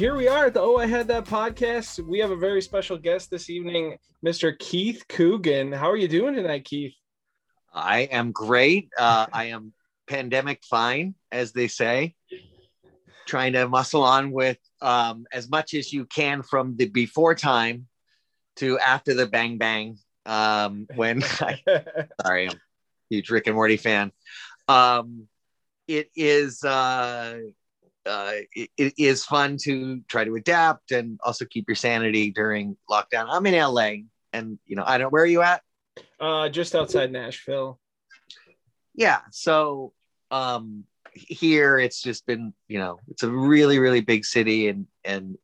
here we are at the Oh I Had That podcast. We have a very special guest this evening, Mr. Keith Coogan. How are you doing tonight, Keith? I am great. Uh, I am pandemic fine, as they say. Trying to muscle on with um, as much as you can from the before time to after the bang bang. Um, when I, sorry, I'm a huge Rick and Morty fan. Um, it is uh, uh, it, it is fun to try to adapt and also keep your sanity during lockdown. I'm in LA, and you know I don't. Where are you at? Uh, just outside Nashville. Yeah. So um, here it's just been, you know, it's a really, really big city, and and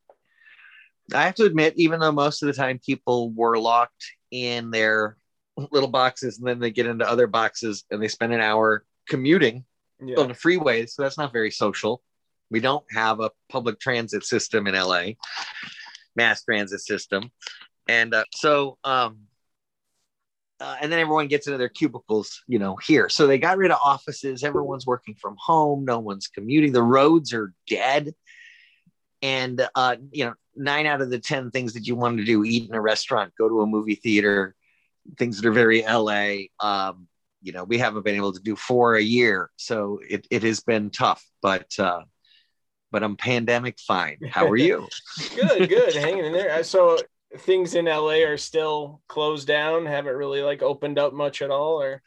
I have to admit, even though most of the time people were locked in their little boxes, and then they get into other boxes and they spend an hour commuting Yeah. on the freeway, so that's not very social. We don't have a public transit system in LA, mass transit system, and uh, so um, uh, and then everyone gets into their cubicles, you know, here. So they got rid of offices. Everyone's working from home. No one's commuting. The roads are dead. And, uh, you know, nine out of the 10 things that you want to do eat in a restaurant, go to a movie theater, things that are very LA. Um, you know, we haven't been able to do four a year. So it, it has been tough, but, uh, but I'm pandemic fine. How are you? good, good, hanging in there. So things in LA are still closed down, haven't really like opened up much at all, or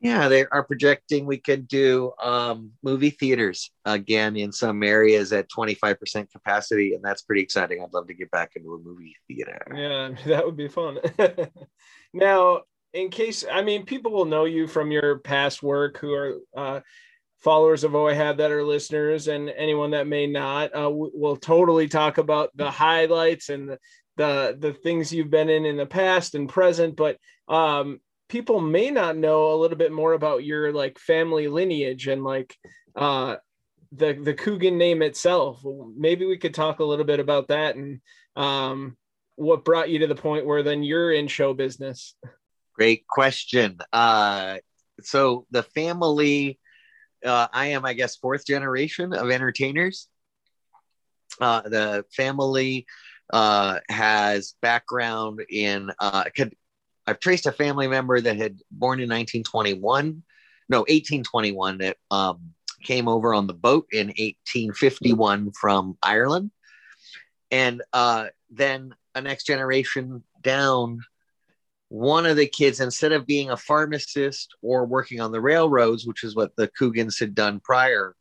Yeah, they are projecting we could do um, movie theaters again in some areas at 25% capacity, and that's pretty exciting. I'd love to get back into a movie theater. yeah, that would be fun. now, in case I mean, people will know you from your past work who are uh, followers of Oh I Had That are listeners, and anyone that may not. Uh, we'll totally talk about the highlights and the, the the things you've been in in the past and present, but um, people may not know a little bit more about your like family lineage and like uh, the the Coogan name itself. Maybe we could talk a little bit about that and um, what brought you to the point where then you're in show business. Great question. Uh, so the family, uh, I am, I guess, fourth generation of entertainers. Uh, the family uh, has background in. Uh, could, I've traced a family member that had born in 1921, no, 1821, that um, came over on the boat in 1851 from Ireland, and uh, then a next generation down one of the kids, instead of being a pharmacist or working on the railroads, which is what the Coogans had done prior,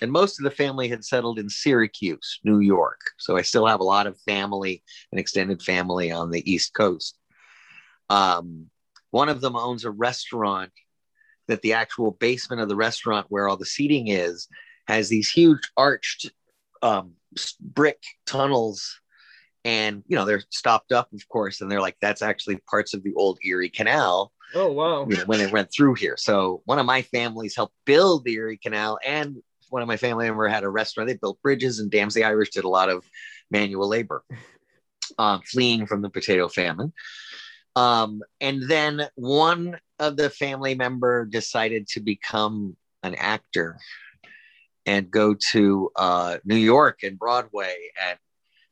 and most of the family had settled in Syracuse, New York. So I still have a lot of family and extended family on the East Coast. Um, one of them owns a restaurant that the actual basement of the restaurant, where all the seating is, has these huge arched um, brick tunnels and you know they're stopped up of course and they're like that's actually parts of the old erie canal Oh wow! you know, when it went through here. So one of my families helped build the erie canal and one of my family members had a restaurant. They built bridges and dams the irish did a lot of manual labor um, fleeing from the potato famine. Um, and then one of the family member decided to become an actor and go to uh, new york and broadway and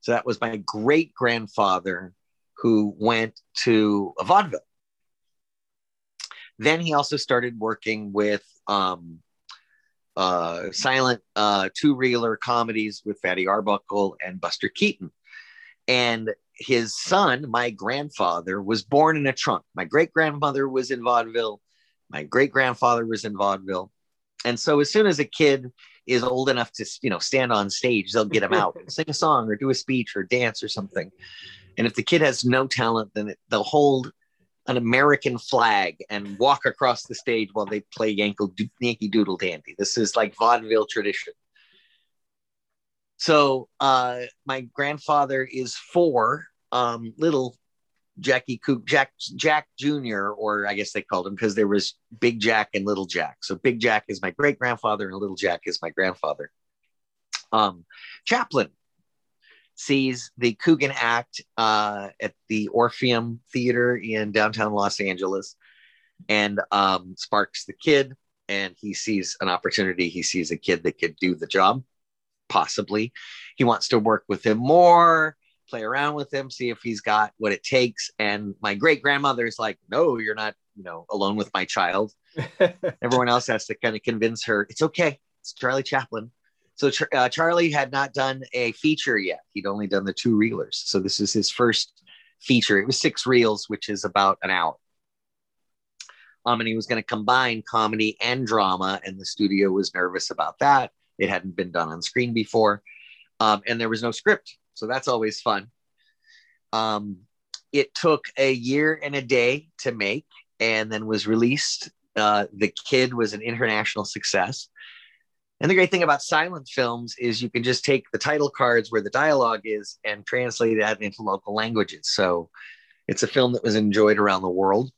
so that was my great grandfather who went to vaudeville. Then he also started working with um, uh, silent uh, two reeler comedies with Fatty Arbuckle and Buster Keaton. And his son, my grandfather, was born in a trunk. My great grandmother was in vaudeville. My great grandfather was in vaudeville. And so as soon as a kid is old enough to you know stand on stage they'll get him out sing a song or do a speech or dance or something. And if the kid has no talent then it, they'll hold an american flag and walk across the stage while they play yankee, yankee doodle dandy. This is like vaudeville tradition. So uh, my grandfather is four um, little Jackie Coop, Jack Jack Jr. or I guess they called him because there was Big Jack and Little Jack. So Big Jack is my great grandfather and Little Jack is my grandfather. Um, Chaplin sees the Coogan Act uh, at the Orpheum Theater in downtown Los Angeles, and um, sparks the kid. And he sees an opportunity. He sees a kid that could do the job. possibly. He wants to work with him more, play around with him, see if he's got what it takes. And my great grandmother is like, no, you're not, you know, alone with my child. Everyone else has to kind of convince her it's okay. It's Charlie Chaplin. So uh, Charlie had not done a feature yet. He'd only done the two reelers. So this is his first feature. It was six reels, which is about an hour. Um, and he was going to combine comedy and drama, and the studio was nervous about that. It hadn't been done on screen before, um, and there was no script, so that's always fun. Um, it took a year and a day to make, and then was released. Uh, the kid was an international success. And the great thing about silent films is you can just take the title cards where the dialogue is and translate that into local languages. So it's a film that was enjoyed around the world.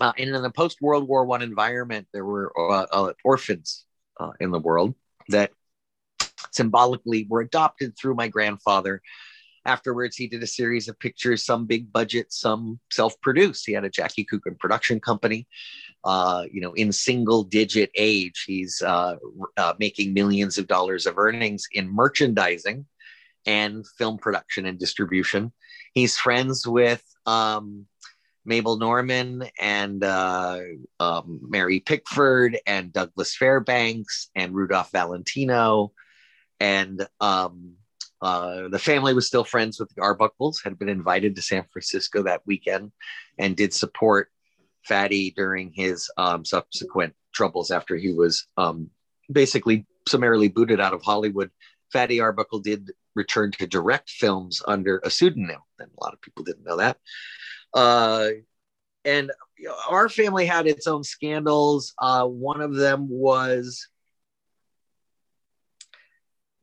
Uh, and in the post World War One environment, there were uh, uh, orphans uh, in the world that symbolically were adopted through my grandfather. Afterwards, he did a series of pictures, some big budget, some self-produced. He had a Jackie Coogan production company. Uh, you know, in single-digit age, he's uh, making millions of dollars of earnings in merchandising and film production and distribution. He's friends with um, Mabel Normand and uh, um, Mary Pickford and Douglas Fairbanks and Rudolph Valentino. And um, uh, the family was still friends with the Arbuckles, had been invited to San Francisco that weekend and did support Fatty during his um, subsequent troubles after he was um, basically summarily booted out of Hollywood. Fatty Arbuckle did return to direct films under a pseudonym, and a lot of people didn't know that. Uh, and our family had its own scandals. Uh, one of them was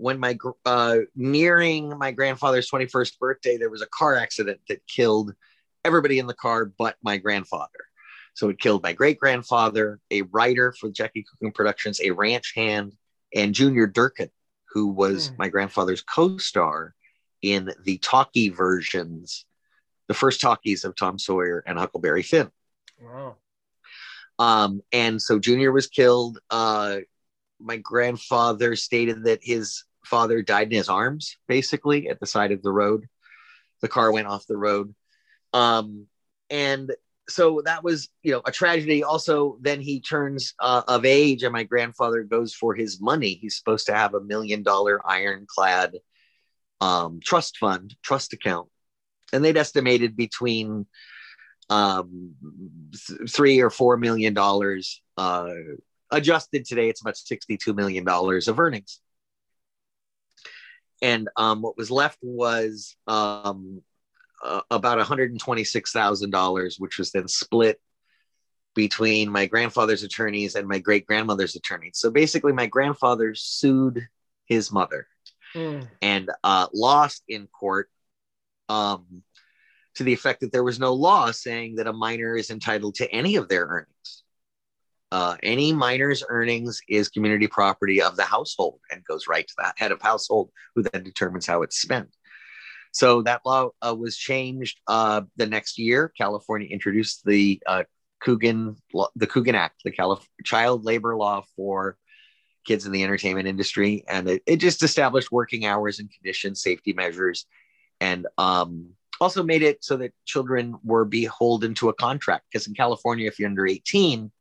when my uh, nearing my grandfather's 21st birthday, there was a car accident that killed everybody in the car but my grandfather. So it killed my great grandfather, a writer for Jackie Coogan Productions, a ranch hand, and Junior Durkin, who was mm. my grandfather's co star in the talkie versions the first talkies of Tom Sawyer and Huckleberry Finn. Wow. Um, and so Junior was killed. Uh, my grandfather stated that his father died in his arms, basically at the side of the road. The car went off the road. Um, and so that was, you know, a tragedy. Also, then he turns uh, of age, and my grandfather goes for his money. He's supposed to have a million dollar ironclad um, trust fund, trust account and they'd estimated between um, three or four million dollars. Uh, adjusted today, it's about sixty-two million dollars of earnings. And um, what was left was um, uh, about one hundred and twenty-six thousand dollars, which was then split between my grandfather's attorneys and my great grandmother's attorneys. So basically, my grandfather sued his mother mm. and uh, lost in court um, to the effect that there was no law saying that a minor is entitled to any of their earnings. Uh, any minor's earnings is community property of the household and goes right to the head of household, who then determines how it's spent. So that law uh, was changed uh, the next year. California introduced the uh, Coogan, the Coogan Act, the Calif- child labor law for kids in the entertainment industry, and it, it just established working hours and conditions, safety measures, and um, also made it so that children were beholden to a contract. Because in California, if you're under 18,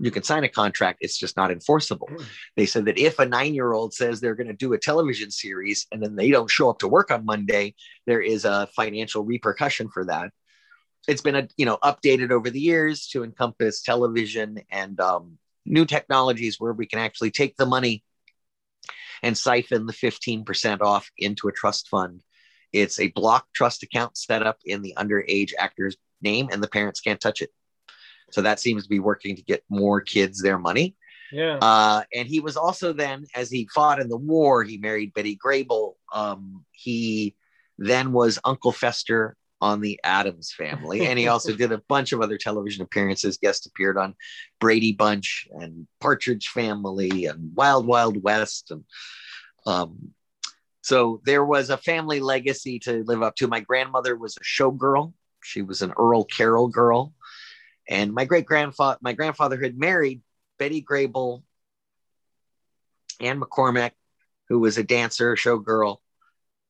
you can sign a contract, it's just not enforceable. Mm. They said that if a nine year old says they're going to do a television series and then they don't show up to work on Monday, there is a financial repercussion for that. It's been a, you know updated over the years to encompass television and um, new technologies where we can actually take the money and siphon the 15% off into a trust fund it's a block trust account set up in the underage actor's name, and the parents can't touch it. So that seems to be working to get more kids their money. Yeah. Uh, and he was also then, as he fought in the war, he married Betty Grable. Um, he then was Uncle Fester on the Addams family. And he also did a bunch of other television appearances, guest appeared on Brady Bunch and Partridge Family and Wild Wild West. And um, so there was a family legacy to live up to. My grandmother was a showgirl. She was an Earl Carroll girl. And my great grandfather, my grandfather had married Betty Grable, Anne McCormack, who was a dancer, showgirl,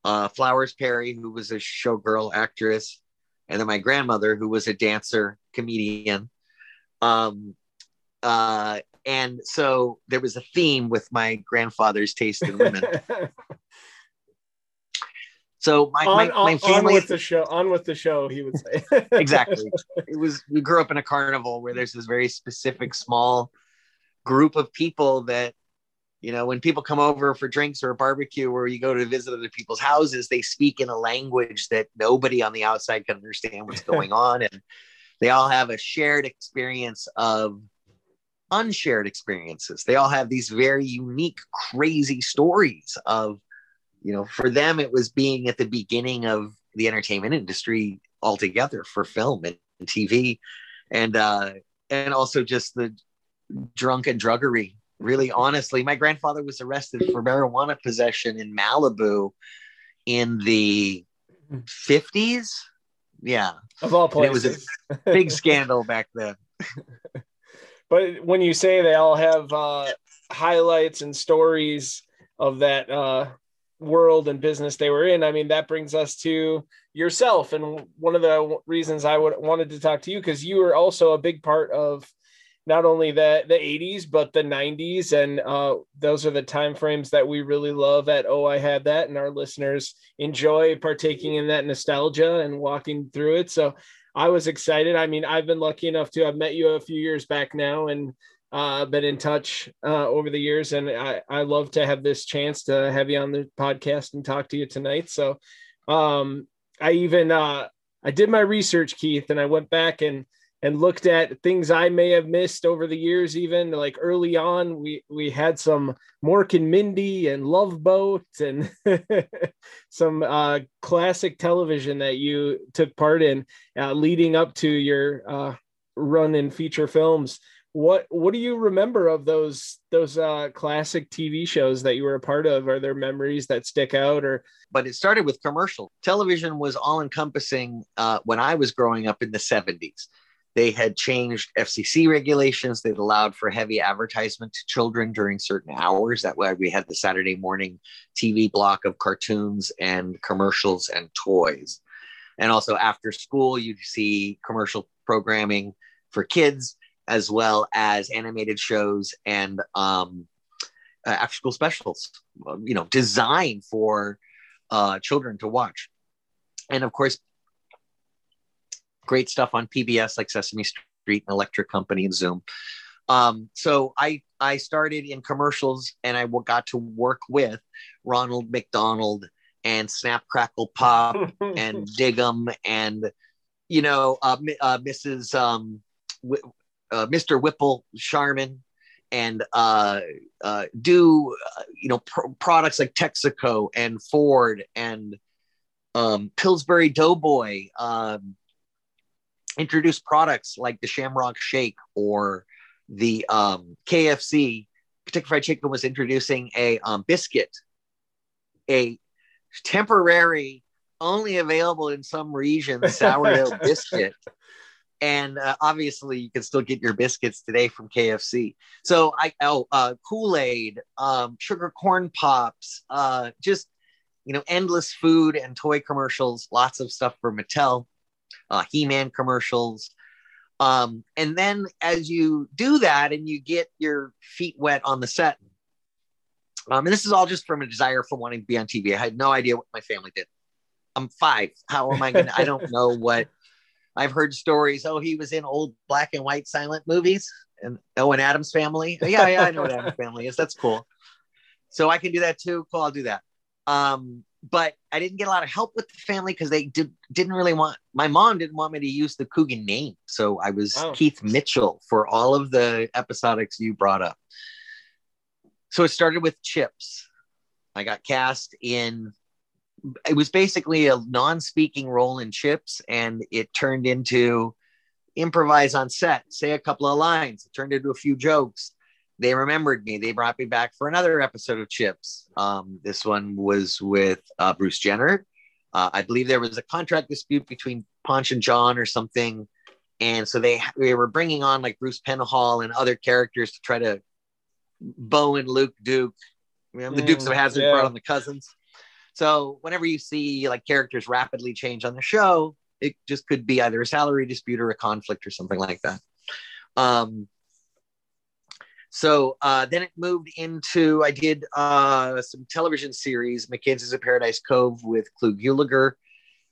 uh, Flowers Parry, who was a showgirl actress, and then my grandmother, who was a dancer, comedian. Um, uh, and so there was a theme with my grandfather's taste in women. so my, on, my, my on, family on with the show. On with the show, he would say. exactly. It was we grew up in a carnival where there's this very specific small group of people that you know when people come over for drinks or a barbecue or you go to visit other people's houses they speak in a language that nobody on the outside can understand what's going on and they all have a shared experience of unshared experiences they all have these very unique crazy stories of you know for them it was being at the beginning of the entertainment industry altogether for film and tv and uh and also just the drunken druggery. Really honestly my grandfather was arrested for marijuana possession in malibu in the 50s yeah. Of all And it was places. a big scandal back then. But when you say they all have uh, highlights and stories of that uh, world and business they were in, I mean that brings us to yourself. And one of the reasons I would wanted to talk to you because you were also a big part of not only the the 80s but the 90s and uh, those are the time frames that we really love at oh i had that. And our listeners enjoy partaking in that nostalgia and walking through it. So i was excited. I mean i've been lucky enough to have met you a few years back now. And uh, been in touch uh, over the years and I, I love to have this chance to have you on the podcast and talk to you tonight so um, i even uh, i did my research keith and i went back and and looked at things I may have missed over the years. Even like early on, we we had some Mork and Mindy and Love Boat and some uh, classic television that you took part in, uh, leading up to your uh, run in feature films. What what do you remember of those those uh, classic TV shows that you were a part of? Are there memories that stick out, or but it started with commercial television was all encompassing uh, when i was growing up in the 70s they had changed FCC regulations. They'd allowed for heavy advertisement to children during certain hours. That way, we had the Saturday morning TV block of cartoons and commercials and toys. And also, after school, you'd see commercial programming for kids, as well as animated shows and um, uh, after school specials, you know, designed for uh, children to watch. And of course, great stuff on PBS like Sesame Street and Electric Company and Zoom. Um, so I I started in commercials and I got to work with Ronald McDonald and Snap Crackle Pop and Dig'em and you know uh, uh, Mrs. Um, w- uh, Mr. Whipple Charmin and uh, uh, do uh, you know pr- products like Texaco and Ford and um, Pillsbury Doughboy. Um, introduce products like the Shamrock Shake or the um, KFC. Kentucky Fried Chicken was introducing a um, biscuit, a temporary, only available in some regions sourdough biscuit. And uh, obviously, you can still get your biscuits today from KFC. So I oh uh, Kool Aid, um, sugar corn pops, uh, just you know, endless food and toy commercials. Lots of stuff for Mattel uh, He-Man commercials. Um, and then as you do that and you get your feet wet on the set, um, and this is all just from a desire for wanting to be on TV. I had no idea what my family did. I'm five. How am I going to, I don't know what I've heard stories. Oh, he was in old black and white silent movies and oh, and Addams family. Yeah, yeah, I know what Addams family is. That's cool. So I can do that too. Cool. I'll do that. Um, but I didn't get a lot of help with the family because they did, didn't really want my mom didn't want me to use the Coogan name. So I was Wow. Keith Mitchell for all of the episodics you brought up. So it started with Chips. I got cast in it was basically a non-speaking role in Chips, and it turned into improvise on set, say a couple of lines. It turned into a few jokes they remembered me. They brought me back for another episode of Chips. Um, this one was with uh, Bruce Jenner. Uh, I believe there was a contract dispute between Ponch and John or something, and so they they were bringing on like Bruce Penhall and other characters to try to Bo and Luke Duke You know, the Dukes of Mm, Hazzard yeah. brought on the cousins. So whenever you see like characters rapidly change on the show, it just could be either a salary dispute or a conflict or something like that. Um, so uh, then it moved into I did uh, some television series, Mackenzie's of Paradise Cove with Clu Gulager,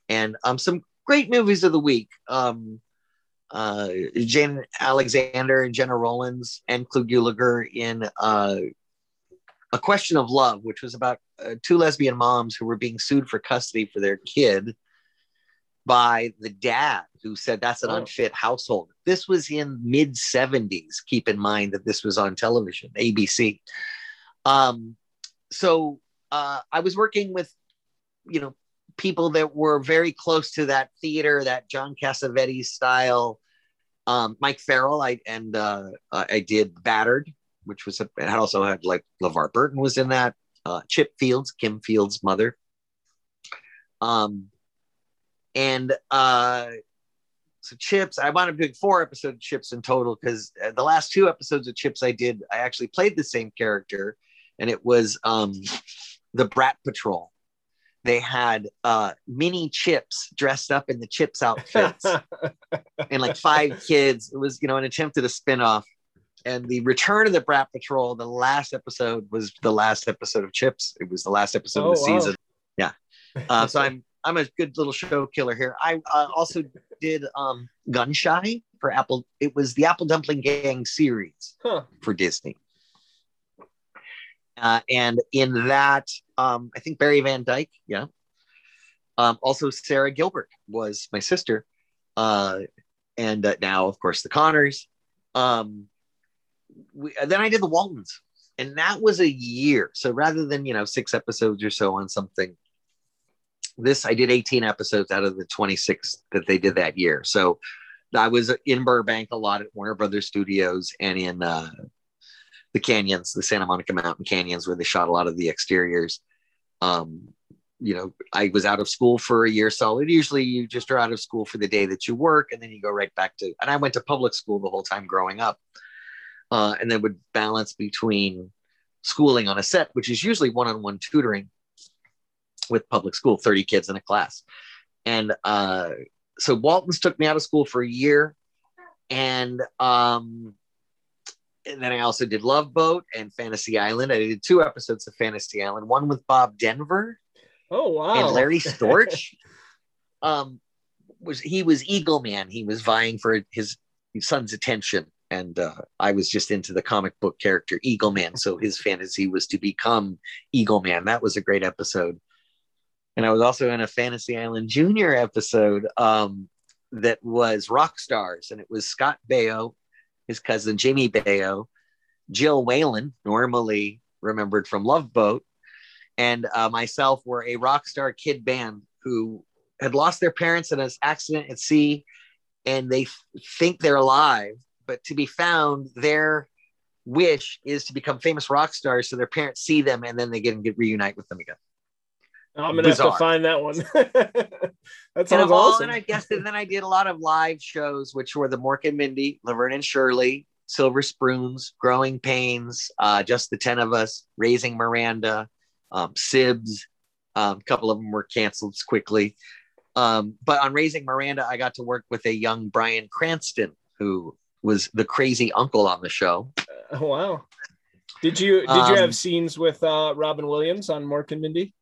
and um, some great movies of the week. Um, uh, Jane Alexander and Gena Rowlands and Clu Gulager in uh, A Question of Love, which was about uh, two lesbian moms who were being sued for custody for their kid by the dad who said that's an Oh. unfit household. This was in mid 70s. Keep in mind that this was on television, ABC. Um, so uh, I was working with, you know, people that were very close to that theater, that John Cassavetes style. Um, Mike Farrell, I and uh, I did Battered, which was a, it also had like LeVar Burton was in that. Uh, Chip Fields, Kim Fields' mother. Um, and uh, so Chips, I wound up doing four episodes of Chips in total because the last two episodes of Chips I did, I actually played the same character, and it was um, the Brat Patrol. They had uh, mini Chips dressed up in the Chips outfits and like five kids. It was, you know, an attempt at a spin-off. And the return of the Brat Patrol, the last episode was the last episode of Chips. It was the last episode Oh, of the wow. season. Yeah. Uh, so I'm I'm a good little show killer here. I uh, also did um, Gun Shy for Apple. It was the Apple Dumpling Gang series Huh. for Disney. Uh, and in that, um, I think Barry Van Dyke, yeah. Um, also, Sara Gilbert was my sister. Uh, and uh, now, of course, the Conners. Um, we, then I did the Waltons, and that was a year. So rather than, you know, six episodes or so on something, this I did 18 episodes out of the 26 that they did that year. So I was in Burbank a lot at Warner Brothers Studios and in uh, the canyons, the Santa Monica Mountain canyons, where they shot a lot of the exteriors. Um, you know, I was out of school for a year solid. Usually, you just are out of school for the day that you work, and then you go right back to. And I went to public school the whole time growing up, uh, and then would balance between schooling on a set, which is usually one-on-one tutoring with public school, 30 kids in a class. And uh, so Walton's took me out of school for a year. And um, and then I also did Love Boat and Fantasy Island. I did two episodes of Fantasy Island, one with Bob Denver Oh wow. and Larry Storch. um, was he was Eagle Man. He was vying for his, his son's attention, and uh, I was just into the comic book character Eagle Man. So his fantasy was to become Eagle Man. That was a great episode. And I was also in a Fantasy Island Junior episode um, that was rock stars, and it was Scott Baio, his cousin Jamie Baio, Jill Whelan, normally remembered from Love Boat, and uh, myself were a rock star kid band who had lost their parents in an accident at sea, and they f- think they're alive, but to be found, their wish is to become famous rock stars, so their parents see them and then they get and get reunite with them again. I'm gonna have to find that one. that And, sounds of all, and I guess and then I did a lot of live shows, which were the Mork and Mindy, Laverne and Shirley, Silver Spoons, Growing Pains, uh, Just the Ten of Us, Raising Miranda, um, Sibs. Um, a couple of them were canceled quickly. Um, but on Raising Miranda, I got to work with a young Bryan Cranston, who was the crazy uncle on the show. Oh, wow. Did you did you Um, have scenes with uh, Robin Williams on Mork and Mindy?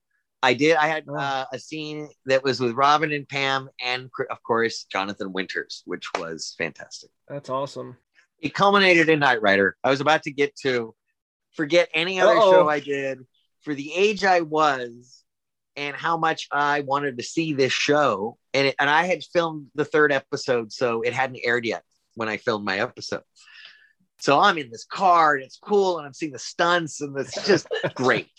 I did. I had Oh. uh, a scene that was with Robin and Pam, and of course Jonathan Winters, which was fantastic. That's awesome. it culminated in Knight Rider. I was about to get to forget any other Uh-oh. show I did for the age I was and how much I wanted to see this show. And it, and I had filmed the third episode, so it hadn't aired yet when I filmed my episode. So I'm in this car and it's cool, and I'm seeing the stunts, and it's just great.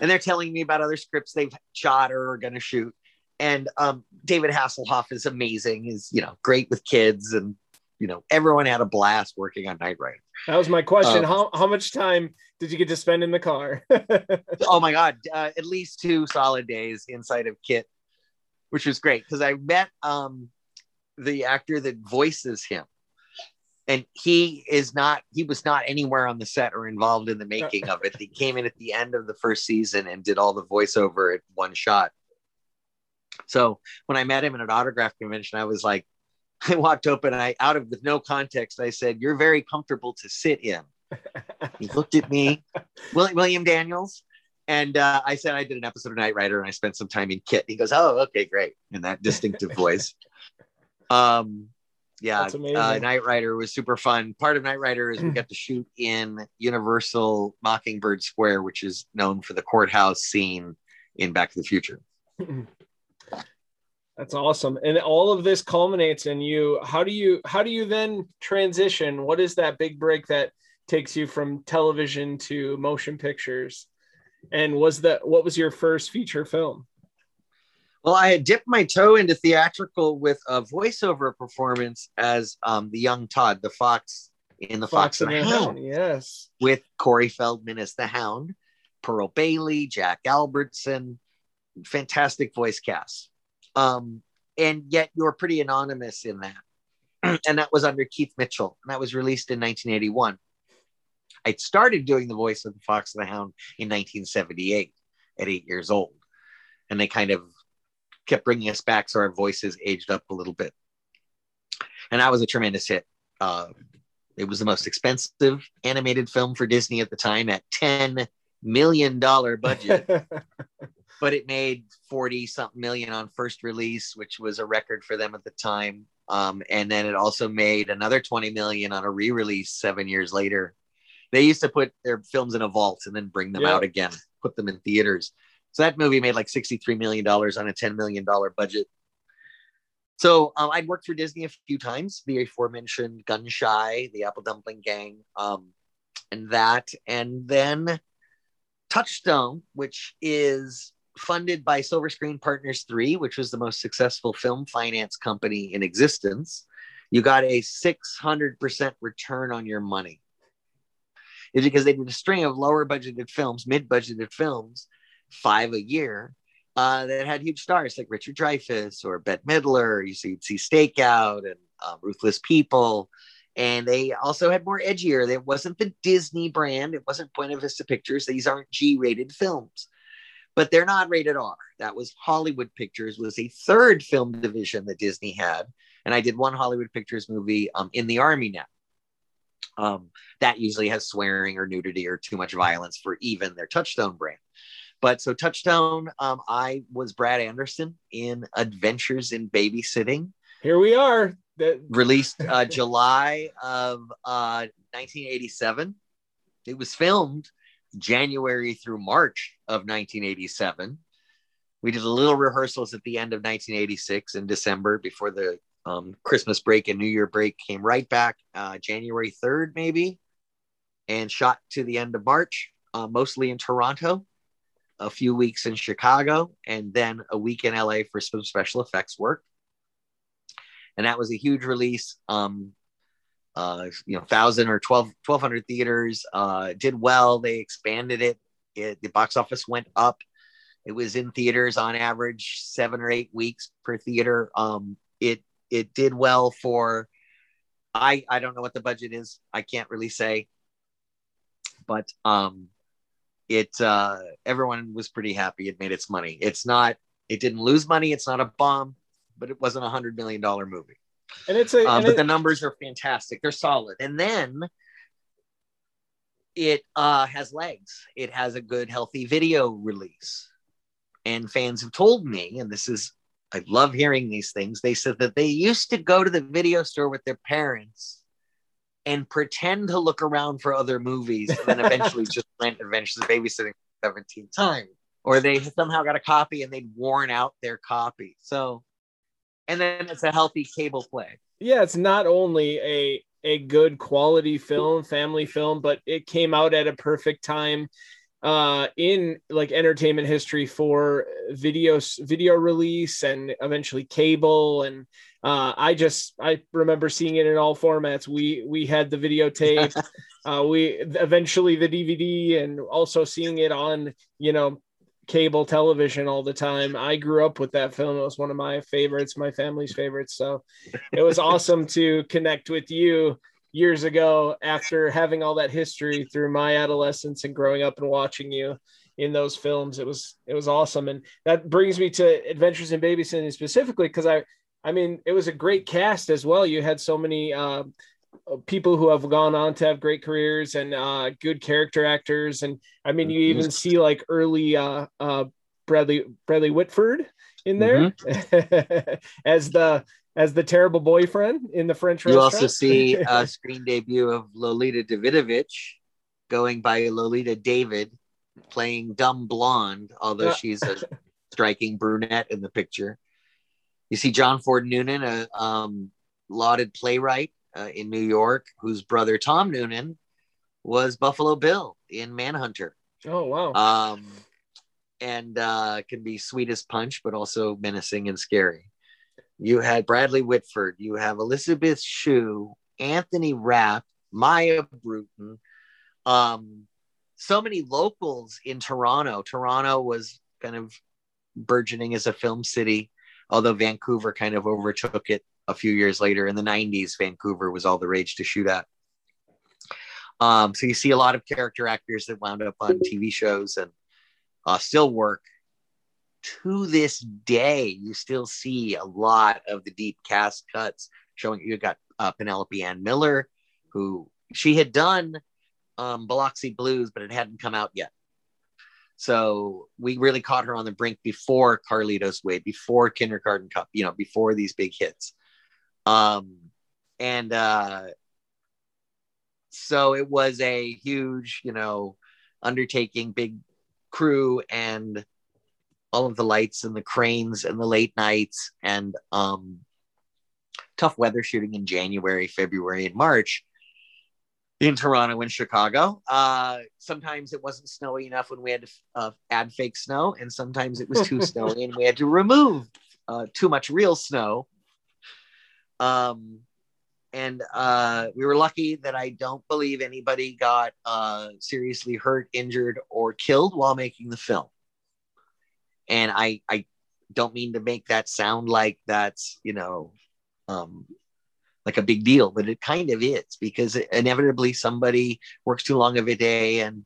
And they're telling me about other scripts they've shot or are going to shoot. And um, David Hasselhoff is amazing. Is you know great with kids, and you know everyone had a blast working on Knight Rider. That was my question. Um, how how much time did you get to spend in the car? oh my god uh, at least two solid days inside of KITT which was great because i met um the actor that voices him and he is not he was not anywhere on the set or involved in the making of it. He came in at the end of the first season and did all the voiceover at one shot. So when i met him at an autograph convention i was like i walked up and i out of with no context i said you're very comfortable to sit in. He looked at me william daniels? And uh, I said I did an episode of Knight Rider and I spent some time in KITT. He goes, "Oh, okay, great," in that distinctive voice. Um, yeah, uh, Knight Rider was super fun. Part of Knight Rider is we got to shoot in Universal Mockingbird Square, which is known for the courthouse scene in Back to the Future. That's awesome. And all of this culminates in you. How do you how do you then transition? What is that big break that takes you from television to motion pictures? And was that what was your first feature film? Well, I had dipped my toe into theatrical with a voiceover performance as um, the young Todd, the fox in the Fox, fox and the Hound. Hound. Yes. With Corey Feldman as the Hound, Pearl Bailey, Jack Albertson, fantastic voice cast. Um, and yet you're pretty anonymous in that. and that was under Keith Mitchell. And that was released in 1981. I'd started doing the voice of the Fox and the Hound in 1978 at eight years old. And they kind of kept bringing us back so our voices aged up a little bit. And that was a tremendous hit. Uh, it was the most expensive animated film for Disney at the time at $10 million budget. but it made 40 something million on first release, which was a record for them at the time. Um, and then it also made another 20 million on a re-release seven years later. They used to put their films in a vault and then bring them out again, put them in theaters. So that movie made like $63 million on a $10 million budget. So um, I'd worked for Disney a few times, the aforementioned Gun Shy, the Apple Dumpling Gang, um, and that. And then Touchstone, which is funded by Silver Screen Partners 3, which was the most successful film finance company in existence. You got a 600% return on your money. Is because they did a string of lower budgeted films, mid budgeted films five a year uh, that had huge stars like Richard Dreyfuss or Bette Midler. You see, you'd see Stakeout and um, Ruthless People. And they also had more edgier. It wasn't the Disney brand. It wasn't Buena Vista Pictures. These aren't G-rated films, but they're not rated R. That was Hollywood Pictures. Was a third film division that Disney had, and I did one Hollywood Pictures movie um, in the Army now. Um, that usually has swearing or nudity or too much violence for even their Touchstone brand. But so Touchstone, um, I was Brad Anderson in Adventures in Babysitting. Here we are. That- Released uh, July of uh, 1987. It was filmed January through March of 1987. We did a little rehearsals at the end of 1986 in December before the um, Christmas break and New Year break came right back uh, January 3rd, maybe, and shot to the end of March, uh, mostly in Toronto a few weeks in Chicago, and then a week in LA for some special effects work. And that was a huge release. Um, uh, you know, thousand or 12, 1200 theaters, uh, did well. They expanded it. it. The box office went up. It was in theaters on average seven or eight weeks per theater. Um, it it did well for. I I don't know what the budget is. I can't really say, but um, it uh, everyone was pretty happy it made its money. It's not it didn't lose money. It's not a bomb, but it wasn't a hundred million dollar movie. And it's a um, but it, the numbers are fantastic. They're solid. And then it uh, has legs. It has a good healthy video release. And fans have told me, and this is I love hearing these things. They said that they used to go to the video store with their parents and pretend to look around for other movies and then eventually just rent Adventures of Babysitting 17 times. Or they somehow got a copy and they'd worn out their copy. So, and then it's a healthy cable play. Yeah, it's not only a a good quality film, family film, but it came out at a perfect time uh in like entertainment history for video video release and eventually cable and uh, I just I remember seeing it in all formats. We we had the videotape, uh, we eventually the DVD, and also seeing it on you know cable television all the time. I grew up with that film. It was one of my favorites, my family's favorites. So it was awesome to connect with you years ago after having all that history through my adolescence and growing up and watching you in those films. It was it was awesome, and that brings me to Adventures in Babysitting specifically because I I mean it was a great cast as well. You had so many. Uh, people who have gone on to have great careers and uh, good character actors and i mean you even see like early uh, uh, bradley bradley whitford in there mm-hmm. as the as the terrible boyfriend in the French you restaurant. You also see a screen debut of Lolita Davidovich going by Lolita David, playing dumb blonde, although she's a striking brunette in the picture. You see John Ford Noonan, a um, lauded playwright uh, in New York, whose brother Tom Noonan was Buffalo Bill in Manhunter. Oh wow! Um, and uh, can be sweet as punch, but also menacing and scary. You had Bradley Whitford. You have Elizabeth Shue, Anthony Rapp, Maia Brewton. Um, so many locals in Toronto. Toronto was kind of burgeoning as a film city, although Vancouver kind of overtook it a few years later. In the 90s, Vancouver was all the rage to shoot at. Um, so you see a lot of character actors that wound up on TV shows and uh, still work to this day, you still see a lot of the deep cast cuts showing you got uh, Penelope Ann Miller, who she had done um, Biloxi Blues, but it hadn't come out yet. So we really caught her on the brink before Carlitos Way, before Kindergarten Cop, you know, before these big hits. Um, and uh, so it was a huge, you know, undertaking, big crew, and all of the lights and the cranes and the late nights and um, tough weather shooting in January, February, and March in Toronto and Chicago. Uh, sometimes it wasn't snowy enough when we had to uh, add fake snow, and sometimes it was too snowy and we had to remove uh, too much real snow. Um, and uh, we were lucky that I don't believe anybody got uh, seriously hurt, injured, or killed while making the film and I I don't mean to make that sound like that's you know um, like a big deal, but it kind of is because inevitably somebody works too long of a day and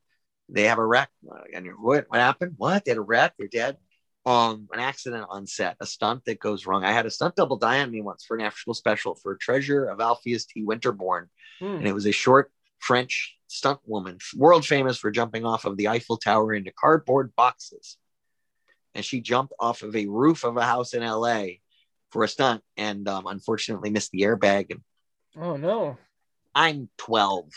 they have a wreck. And you're, what what happened? What they had a wreck? They're dead. Um, an accident on set, a stunt that goes wrong. I had a stunt double die on me once for an actual special for Treasure of Alpheus T. Winterborn, hmm. and it was a short French stunt woman, world famous for jumping off of the Eiffel Tower into cardboard boxes and she jumped off of a roof of a house in LA for a stunt and um, unfortunately missed the airbag. And oh no, I'm 12.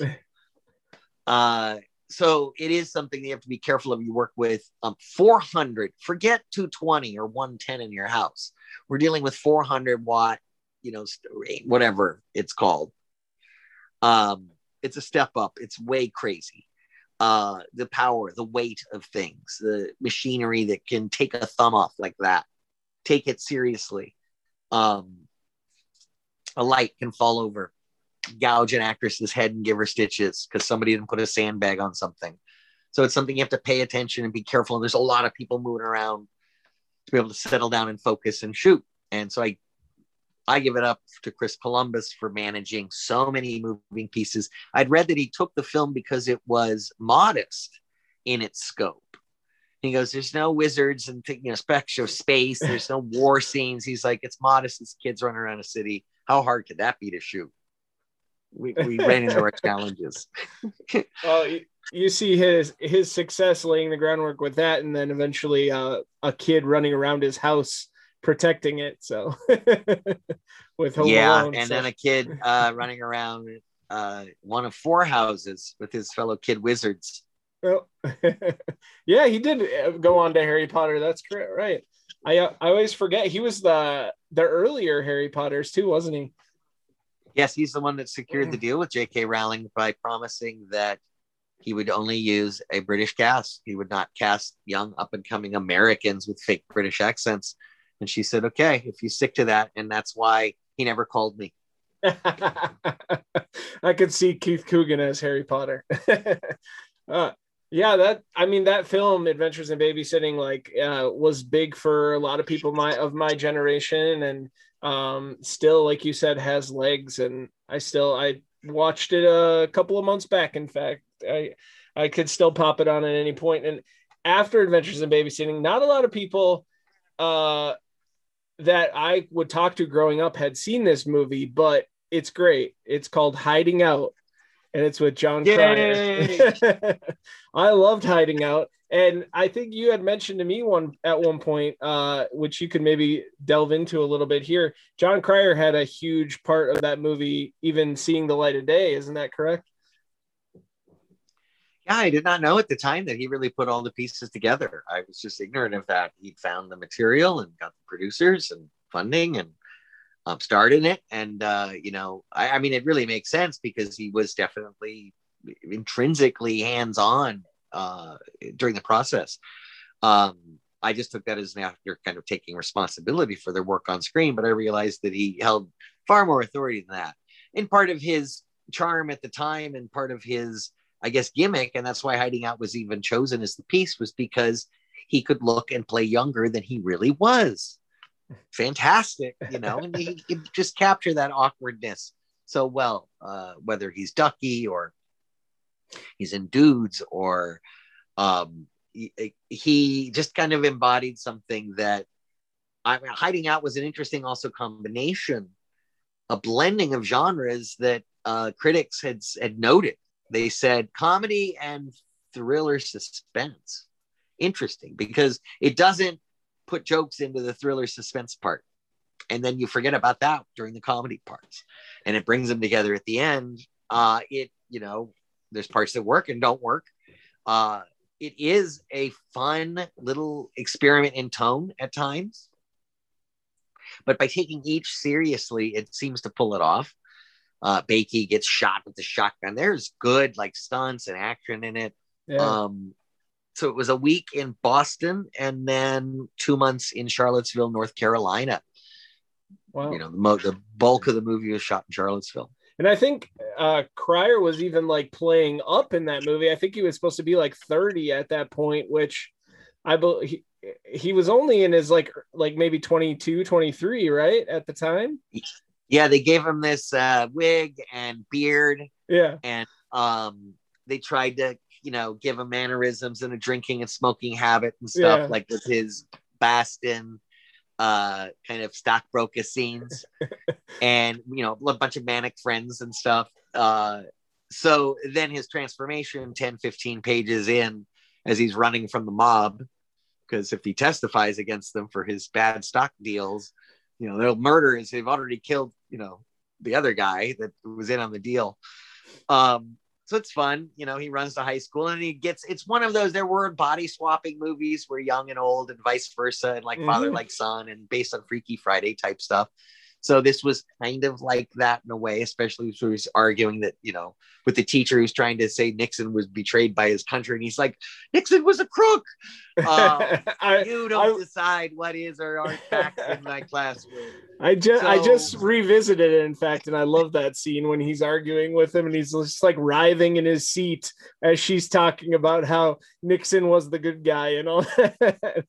uh, so it is something you have to be careful of. You work with um, 400, forget 220 or 110 in your house. We're dealing with 400 watt, you know, whatever it's called. Um, it's a step up. It's way crazy uh, the power, the weight of things, the machinery that can take a thumb off like that, take it seriously. Um, a light can fall over, gouge an actress's head and give her stitches because somebody didn't put a sandbag on something. So it's something you have to pay attention and be careful. And there's a lot of people moving around to be able to settle down and focus and shoot. And so I I give it up to Chris Columbus for managing so many moving pieces. I'd read that he took the film because it was modest in its scope. He goes, "There's no wizards and you know specks of space. There's no war scenes." He's like, "It's modest. It's kids running around a city. How hard could that be to shoot?" We, we ran into our challenges. well, you see his his success laying the groundwork with that, and then eventually uh, a kid running around his house protecting it. So with Home yeah, Alone, and so. then a kid uh, running around uh, one of four houses with his fellow kid wizards. Well, yeah, he did uh, go on to Harry Potter. That's correct, right? I uh, I always forget he was the the earlier Harry Potters too, wasn't he? Yes, he's the one that secured the deal with J.K. Rowling by promising that he would only use a British cast. He would not cast young up and coming Americans with fake British accents. And she said, okay, if you stick to that. And that's why he never called me. I could see Keith Coogan as Harry Potter. uh, yeah, that I mean that film Adventures in Babysitting like uh, was big for a lot of people my of my generation and um, still like you said has legs and I still I watched it a couple of months back. In fact, I I could still pop it on at any point. And after Adventures in Babysitting, not a lot of people uh, that I would talk to growing up had seen this movie, but it's great. It's called Hiding Out, and it's with Jon Cryer. I loved Hiding Out, and I think you had mentioned to me one at one point, uh, which you could maybe delve into a little bit here. Jon Cryer had a huge part of that movie, even seeing the light of day. Isn't that correct? Yeah, I did not know at the time that he really put all the pieces together. I was just ignorant of that. He found the material and got the producers and funding and um, it. And, uh, you know, I, I mean, it really makes sense because he was definitely intrinsically hands on uh, during the process. Um, I just took that as an actor kind of taking responsibility for their work on screen, but I realized that he held far more authority than that. And part of his charm at the time and part of his I guess, gimmick, and that's why Hiding Out was even chosen as the piece, was because he could look and play younger than he really was. Fantastic, you know, and he could just capture that awkwardness so well, uh, whether he's Ducky or he's in Dudes or um, he, he just kind of embodied something that I mean, Hiding Out was an interesting also combination, a blending of genres that uh, critics had had noted they said comedy and thriller suspense. Interesting because it doesn't put jokes into the thriller suspense part. And then you forget about that during the comedy parts. And it brings them together at the end. Uh, it, you know, there's parts that work and don't work. Uh, it is a fun little experiment in tone at times. But by taking each seriously, it seems to pull it off. Uh, Bakey gets shot with the shotgun. There's good like stunts and action in it. Yeah. Um, so it was a week in Boston and then two months in Charlottesville, North Carolina. Wow. You know, the, mo- the bulk of the movie was shot in Charlottesville. And I think uh, Cryer was even like playing up in that movie. I think he was supposed to be like 30 at that point, which I believe he, he was only in his like like maybe 22, 23, right? At the time yeah, they gave him this uh, wig and beard. Yeah. And um, they tried to, you know, give him mannerisms and a drinking and smoking habit and stuff, yeah. like with his Boston uh, kind of stockbroker scenes and, you know, a bunch of manic friends and stuff. Uh, so then his transformation 10, 15 pages in as he's running from the mob, because if he testifies against them for his bad stock deals, you know, they'll murder is they've already killed, you know, the other guy that was in on the deal. Um, so it's fun, you know. He runs to high school and he gets. It's one of those. There were body swapping movies where young and old and vice versa, and like mm-hmm. father like son, and based on Freaky Friday type stuff. So this was kind of like that in a way, especially when he's arguing that, you know, with the teacher who's trying to say Nixon was betrayed by his country. And he's like, Nixon was a crook. Uh, I, you don't I, decide what is or aren't facts in my classroom. I just so, I just revisited it, in fact, and I love that scene when he's arguing with him and he's just like writhing in his seat as she's talking about how Nixon was the good guy and all that.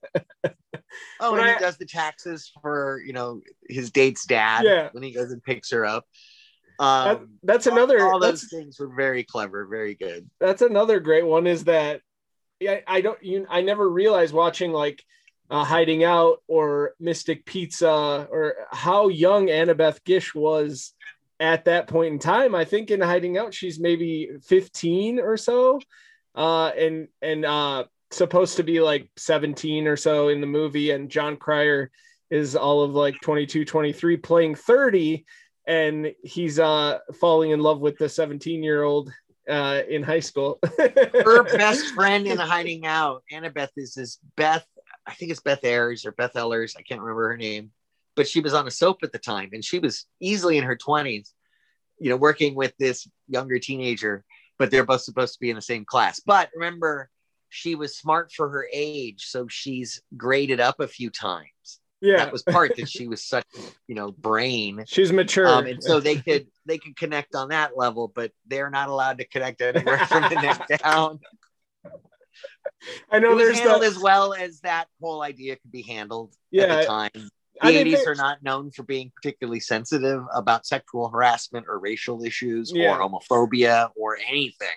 Oh, and I, he does the taxes for you know his date's dad yeah. when he goes and picks her up. Um, that, that's another. All, all those things were very clever, very good. That's another great one. Is that yeah? I don't. You, I never realized watching like uh, Hiding Out or Mystic Pizza or how young Annabeth Gish was at that point in time. I think in Hiding Out she's maybe 15 or so. Uh, and and uh, supposed to be like 17 or so in the movie and Jon Cryer is all of like 22 23 playing 30 and he's uh falling in love with the 17 year old uh in high school. Her best friend in the hiding out. Annabeth is this beth i think it's beth ayres or beth ellers i can't remember her name but she was on a soap at the time and she was easily in her 20s you know working with this younger teenager but they're both supposed to be in the same class. But remember she was smart for her age, so she's graded up a few times. Yeah, that was part that she was such, you know, brain. She's mature, um, and so they could they could connect on that level, but they're not allowed to connect anywhere from the neck down. I know it there's handled as well as that whole idea could be handled. Yeah, at the time. The I mean, 80s they- are not known for being particularly sensitive about sexual harassment or racial issues Yeah. or homophobia or anything.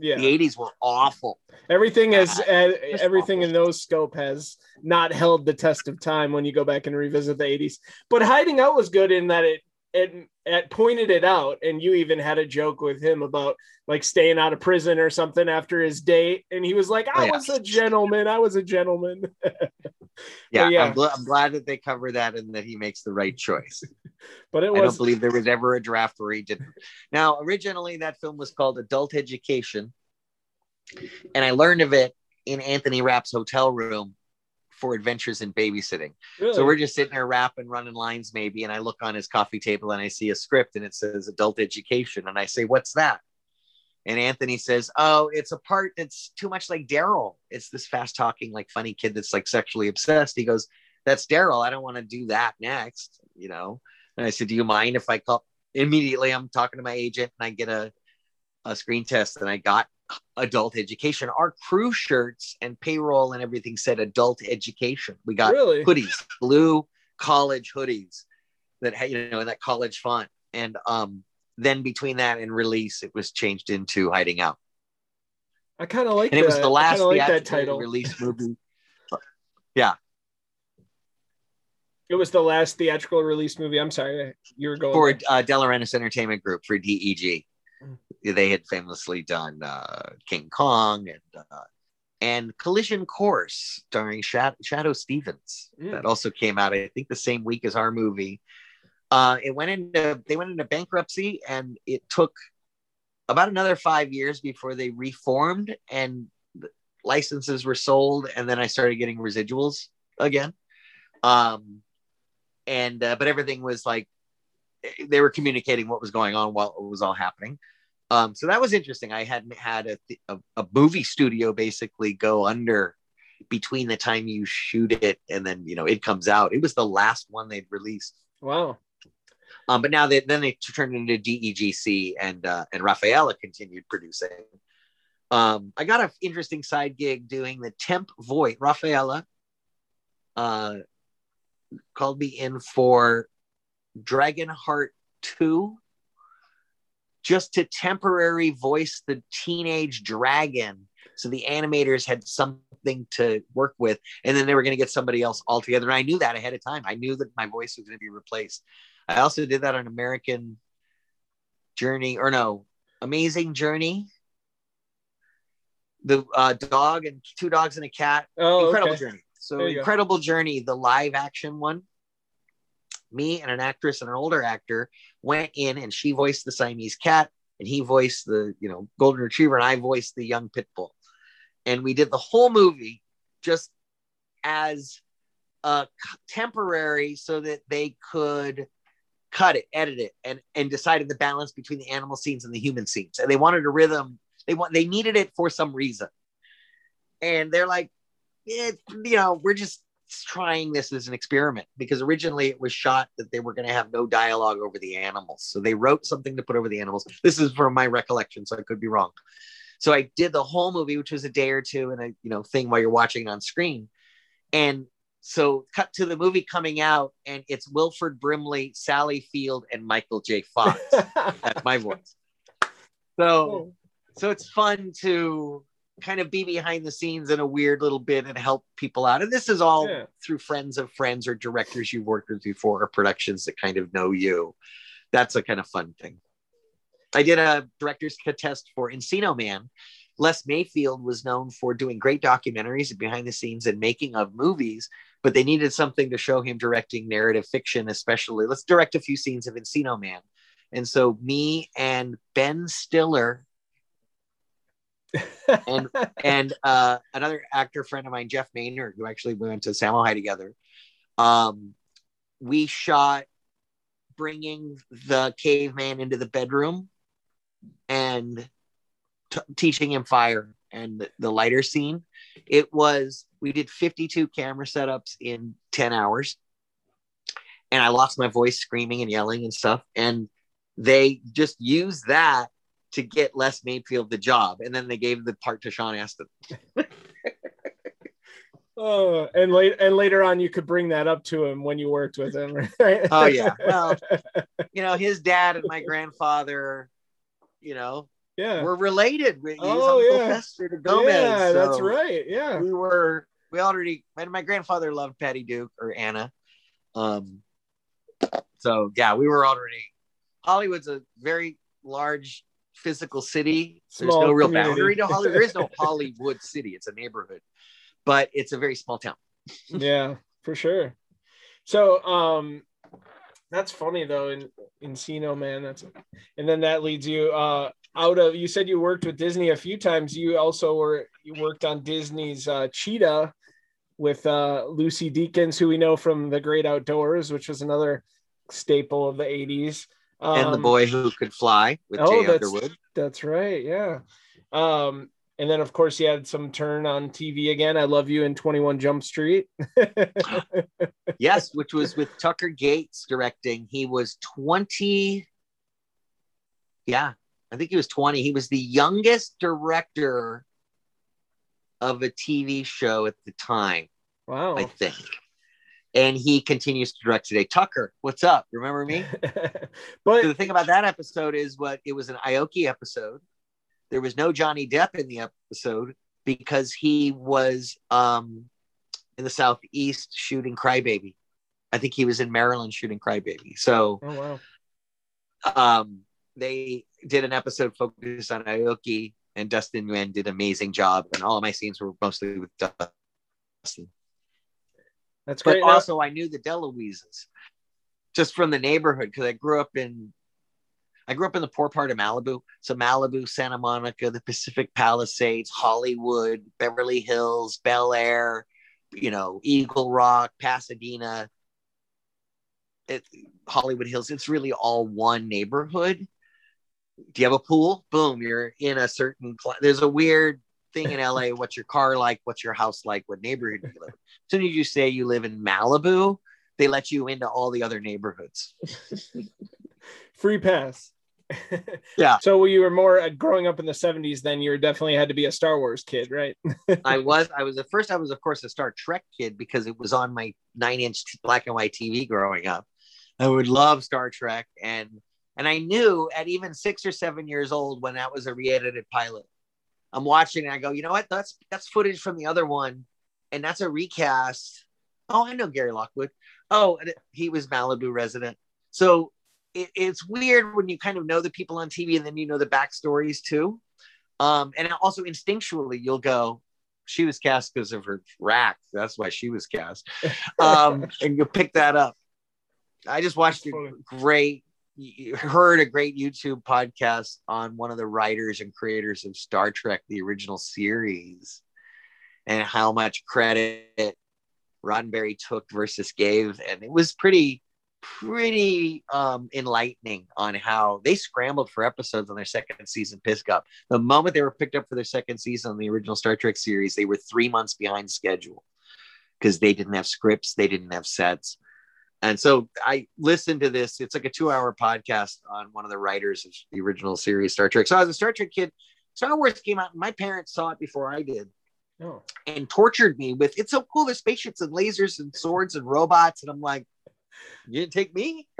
Yeah. The 80s were awful. Everything is uh, everything in those scope has not held the test of time when you go back and revisit the 80s. But hiding out was good in that it it it pointed it out, and you even had a joke with him about like staying out of prison or something after his date, and he was like, "I Oh, yeah. was a gentleman. I was a gentleman." Yeah, yeah. I'm, gl- I'm glad that they cover that and that he makes the right choice. But it I don't believe there was ever a draft where he didn't. Now, originally, that film was called Adult Education, and I learned of it in Anthony Rapp's hotel room for Adventures in Babysitting. really, So we're just sitting there rapping, running lines, maybe, and I look on his coffee table and I see a script and it says Adult Education, and I say, "What's that?" And Anthony says, "Oh, it's a part that's too much like Daryl. It's this fast-talking, like funny kid that's like sexually obsessed." He goes, "That's Daryl. I don't want to do that next," you know. And I said, "Do you mind if I call?" Immediately, I'm talking to my agent and I get a a screen test, and I got adult education. Our crew shirts and payroll and everything said adult education. We got really hoodies, blue college hoodies that had, you know, in that college font. And um, then between that and release, it was changed into hiding out. I kind of like And it was the last like that theatrical title. release movie. Yeah. It was the last theatrical release movie. I'm sorry, you were going for uh, De Laurentiis Entertainment Group for DEG. Mm. They had famously done uh, King Kong and uh, and Collision Course starring Shadoe, Shadoe Stevens. Mm. That also came out, I think, the same week as our movie. Uh, it went into they went into bankruptcy, and it took about another five years before they reformed and licenses were sold, and then I started getting residuals again. Um, and uh, but everything was like they were communicating what was going on while it was all happening. Um, so that was interesting. I hadn't had a, a, a movie studio basically go under between the time you shoot it and then you know it comes out. It was the last one they'd released. Wow. Um, but now they then they turned into DEGC and uh, and Raffaella continued producing. Um, I got an interesting side gig doing the temp voice. Raffaella uh, called me in for Dragonheart 2 just to temporary voice the teenage dragon. So the animators had something to work with, and then they were going to get somebody else altogether. And I knew that ahead of time. I knew that my voice was going to be replaced. I also did that on American Journey, or no, Amazing Journey. The uh, dog and two dogs and a cat. Oh, Incredible okay. Journey. So you go. Incredible Journey, the live action one. Me and an actress and an older actor went in, and she voiced the Siamese cat, and he voiced the you know golden retriever, and I voiced the young pit bull. And we did the whole movie just as a c- temporary, so that they could cut it, edit it, and and decided the balance between the animal scenes and the human scenes. And they wanted a rhythm. They want they needed it for some reason. And they're like, it, you know, we're just trying this as an experiment because originally it was shot that they were going to have no dialogue over the animals. So they wrote something to put over the animals. This is from my recollection, so I could be wrong. So I did the whole movie, which was a day or two and a you know thing while you're watching it on screen. And so cut to the movie coming out, and it's Wilford Brimley, Sally Field, and Michael J. Fox. That's my voice. So Oh, so it's fun to kind of be behind the scenes in a weird little bit and help people out. And this is all Yeah. through friends of friends or directors you've worked with before or productions that kind of know you. That's a kind of fun thing. I did a director's test for Encino Man. Les Mayfield was known for doing great documentaries and behind the scenes and making of movies, but they needed something to show him directing narrative fiction, especially. Let's direct a few scenes of Encino Man. And so me and Ben Stiller and and uh, another actor friend of mine, Jeff Maynard, who actually we went to High together. Um, we shot bringing the caveman into the bedroom and t- teaching him fire and the, the lighter scene. It was we did 52 camera setups in 10 hours, and I lost my voice screaming and yelling and stuff. And they just used that to get Les Mayfield the job, and then they gave the part to Sean Astin. Oh, and late and later on, you could bring that up to him when you worked with him, right? Oh yeah. Well, you know, his dad and my grandfather, you know, yeah, were related. He's Oh, Uncle yeah. Fester to Gomez. yeah, that's right. Yeah, We were. We already. My, my grandfather loved Patty Duke or Anna. Um. So yeah, we were already. Hollywood's a very large physical city. There's Small no real community. boundary to Hollywood. There is no Hollywood city. It's a neighborhood, but it's a very small town. yeah, for sure. So, um, that's funny though. In Encino, man, that's and then that leads you uh out of. You said you worked with Disney a few times. You also were you worked on Disney's uh, Cheetah with uh, Lucy Deakins, who we know from The Great Outdoors, which was another staple of the '80s. and the Um, boy who could fly with oh, Jay that's- Underwood. That's right. Yeah. Um, and then of course you had some turn on TV again. I love you in 21 Jump Street. Yes, which was with Tucker Gates directing. He was 20. Yeah, I think he was 20. He was the youngest director of a TV show at the time, wow. I think. And he continues to direct today. Tucker, what's up? Remember me? but So the thing about that episode is what it was an Ioki episode. There was no Johnny Depp in the episode because he was um, in the southeast shooting Crybaby. I think he was in Maryland shooting Crybaby. So oh wow. um, they did an episode focused on Ioki, and Dustin Nguyen did an amazing job. And all of my scenes were mostly with Dustin. That's great. Now- also, I knew the Deluises just from the neighborhood because I grew up in. I grew up in the poor part of Malibu. So Malibu, Santa Monica, the Pacific Palisades, Hollywood, Beverly Hills, Bel Air, you know, Eagle Rock, Pasadena, it, Hollywood Hills. It's really all one neighborhood. Do you have a pool? Boom, you're in a certain. Cl- There's a weird thing in LA. What's your car like? What's your house like? What neighborhood do you live? in? As soon as you say you live in Malibu, they let you into all the other neighborhoods. Free pass. Yeah. So when you were more uh, growing up in the 70s, then you definitely had to be a Star Wars kid, right? I was, I was at first, I was of course a Star Trek kid because it was on my nine-inch black and white TV growing up. I would love Star Trek, and and I knew at even six or seven years old when that was a re-edited pilot. I'm watching and I go, you know what? That's that's footage from the other one, and that's a recast. Oh, I know Gary Lockwood. Oh, and he was Malibu resident. So it, it's weird when you kind of know the people on TV and then you know the backstories too. Um, and also instinctually, you'll go, she was cast because of her rack. That's why she was cast. Um, and you pick that up. I just watched a great, heard a great YouTube podcast on one of the writers and creators of Star Trek, the original series, and how much credit Roddenberry took versus gave. And it was pretty, pretty um, enlightening on how they scrambled for episodes on their second season pick up. The moment they were picked up for their second season on the original Star Trek series, they were three months behind schedule because they didn't have scripts, they didn't have sets. And so I listened to this. It's like a two hour podcast on one of the writers of the original series, Star Trek. So I was a Star Trek kid. Star Wars came out, and my parents saw it before I did Oh. and tortured me with it's so cool. There's spaceships and lasers and swords and robots. And I'm like, you didn't take me?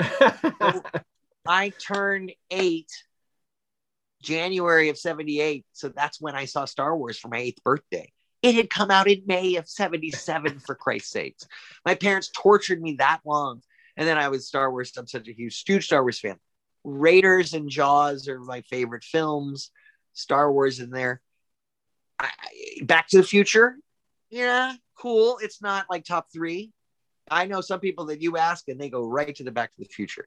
I turned eight January of 78. So that's when I saw Star Wars for my eighth birthday. It had come out in May of 77, for Christ's sakes. My parents tortured me that long. And then I was Star Wars. I'm such a huge, huge Star Wars fan. Raiders and Jaws are my favorite films. Star Wars in there. I, Back to the Future. Yeah, cool. It's not like top three. I know some people that you ask and they go right to the Back to the Future.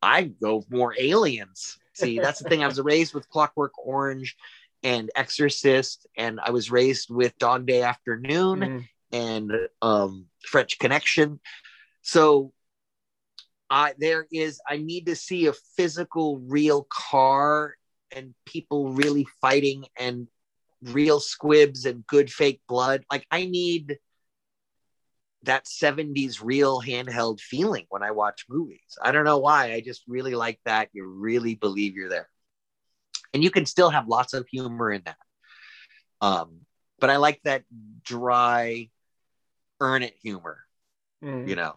I go more aliens. See, that's the thing. I was raised with Clockwork Orange and Exorcist, and I was raised with Dog Day Afternoon Mhm. and um, French Connection. So I there is I need to see a physical, real car and people really fighting and real squibs and good fake blood. Like I need that 70s real handheld feeling when I watch movies. I don't know why. I just really like that. You really believe you're there. And you can still have lots of humor in that. Um, but I like that dry, earn it humor, Mm. you know.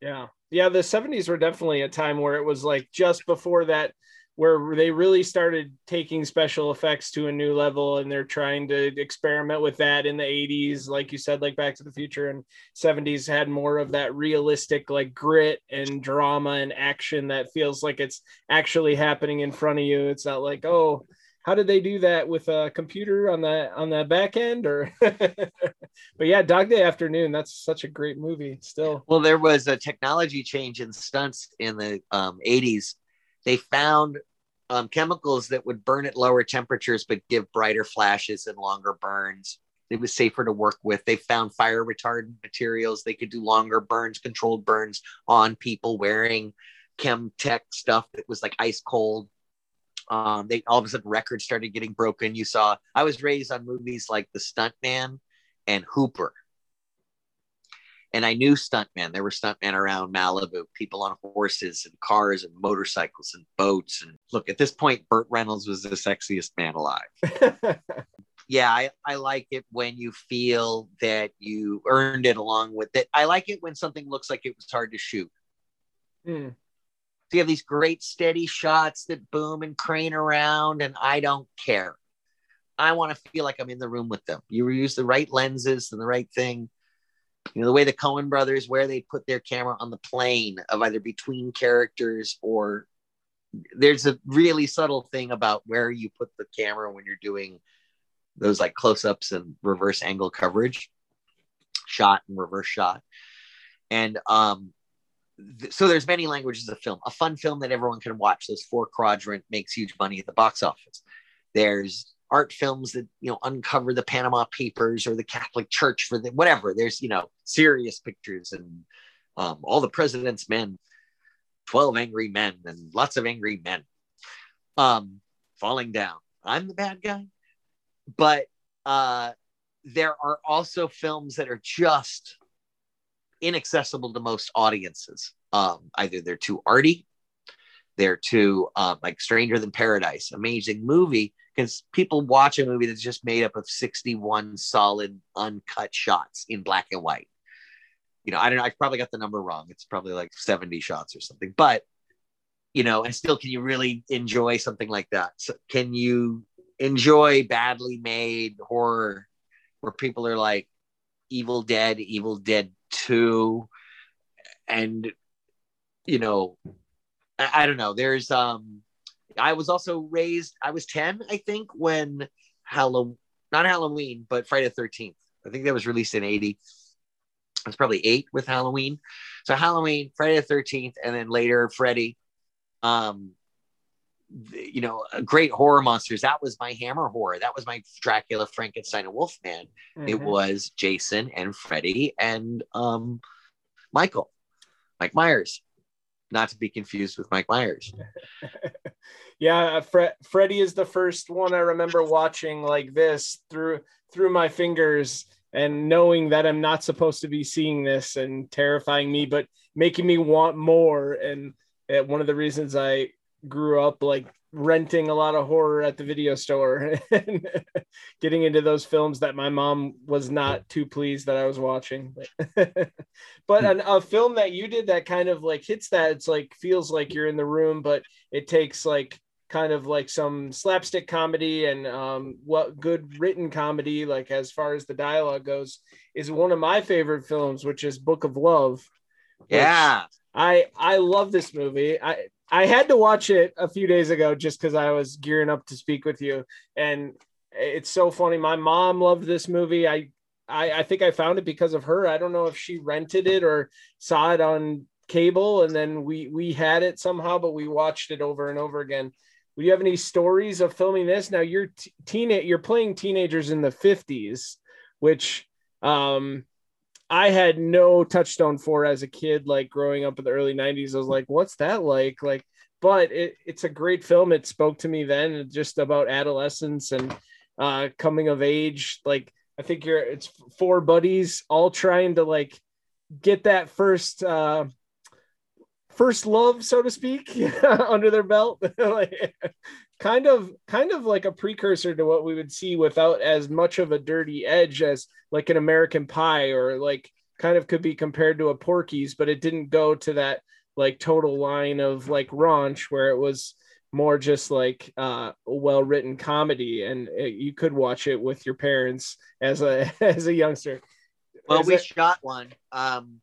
Yeah. Yeah. The 70s were definitely a time where it was like just before that, where they really started taking special effects to a new level and they're trying to experiment with that in the 80s. Like you said, like Back to the Future and 70s had more of that realistic, like grit and drama and action that feels like it's actually happening in front of you. It's not like, oh, how did they do that with a computer on the on the back end or but yeah dog day afternoon that's such a great movie still Well, there was a technology change in stunts in the um, 80s. They found um, chemicals that would burn at lower temperatures but give brighter flashes and longer burns. It was safer to work with. They found fire retardant materials. They could do longer burns, controlled burns on people wearing chem tech stuff that was like ice cold. Um, they all of a sudden records started getting broken. You saw I was raised on movies like The Stuntman and Hooper and I knew stuntmen. There were stuntmen around Malibu, people on horses and cars and motorcycles and boats. And look, at this point, Burt Reynolds was the sexiest man alive. Yeah, I, I like it when you feel that you earned it along with it. I like it when something looks like it was hard to shoot. Hmm. So you have these great steady shots that boom and crane around, and I don't care. I want to feel like I'm in the room with them. You use the right lenses and the right thing. You know, the way the Coen brothers, where they put their camera on the plane of either between characters or there's a really subtle thing about where you put the camera when you're doing those like close ups and reverse angle coverage, shot and reverse shot. And um, th- so there's many languages of film. A fun film that everyone can watch. Those four quadrant makes huge money at the box office. There's art films that you know uncover the Panama Papers or the Catholic Church for the whatever. There's you know serious pictures and um, all the President's Men, Twelve Angry Men, and lots of angry men um, falling down. I'm the bad guy, but uh, there are also films that are just inaccessible to most audiences. Um, either they're too arty, they're too um, like Stranger Than Paradise, amazing movie because people watch a movie that's just made up of 61 solid uncut shots in black and white. You know, I don't know, I probably got the number wrong. It's probably like 70 shots or something, but you know, and still, can you really enjoy something like that? So can you enjoy badly made horror where people are like Evil Dead, Evil Dead 2, and you know, I, I don't know. There's um I was also raised, I was 10, I think, when Halloween, not Halloween, but Friday the 13th. I think that was released in 80. I was probably eight with Halloween. So Halloween, Friday the 13th, and then later Freddy. Um, you know, great horror monsters. That was my Hammer horror. That was my Dracula, Frankenstein, and Wolfman. It Mhm. was Jason and Freddy and um, Michael, Mike Myers, not to be confused with Mike Myers. yeah Fre- freddy is the first one i remember watching like this through through my fingers and knowing that i'm not supposed to be seeing this and terrifying me but making me want more and uh, one of the reasons i grew up like renting a lot of horror at the video store and getting into those films that my mom was not too pleased that i was watching but an, a film that you did that kind of like hits that it's like feels like you're in the room but it takes like kind of like some slapstick comedy and um, what good written comedy, like as far as the dialogue goes, is one of my favorite films, which is Book of Love. Yeah. I I love this movie. I I had to watch it a few days ago just because I was gearing up to speak with you, and it's so funny. My mom loved this movie. I I, I think I found it because of her. I don't know if she rented it or saw it on cable, and then we we had it somehow, but we watched it over and over again. Do you have any stories of filming this? Now you're t- teen you're playing teenagers in the 50s, which um I had no touchstone for as a kid, like growing up in the early 90s. I was like, what's that like? Like, but it, it's a great film. It spoke to me then just about adolescence and uh coming of age. Like I think you're it's four buddies all trying to like get that first uh first love, so to speak, under their belt. like, kind of kind of like a precursor to what we would see without as much of a dirty edge as like an American pie or like kind of could be compared to a Porky's, but it didn't go to that like total line of like raunch where it was more just like uh well written comedy and it, you could watch it with your parents as a as a youngster. Well Is we shot one. Um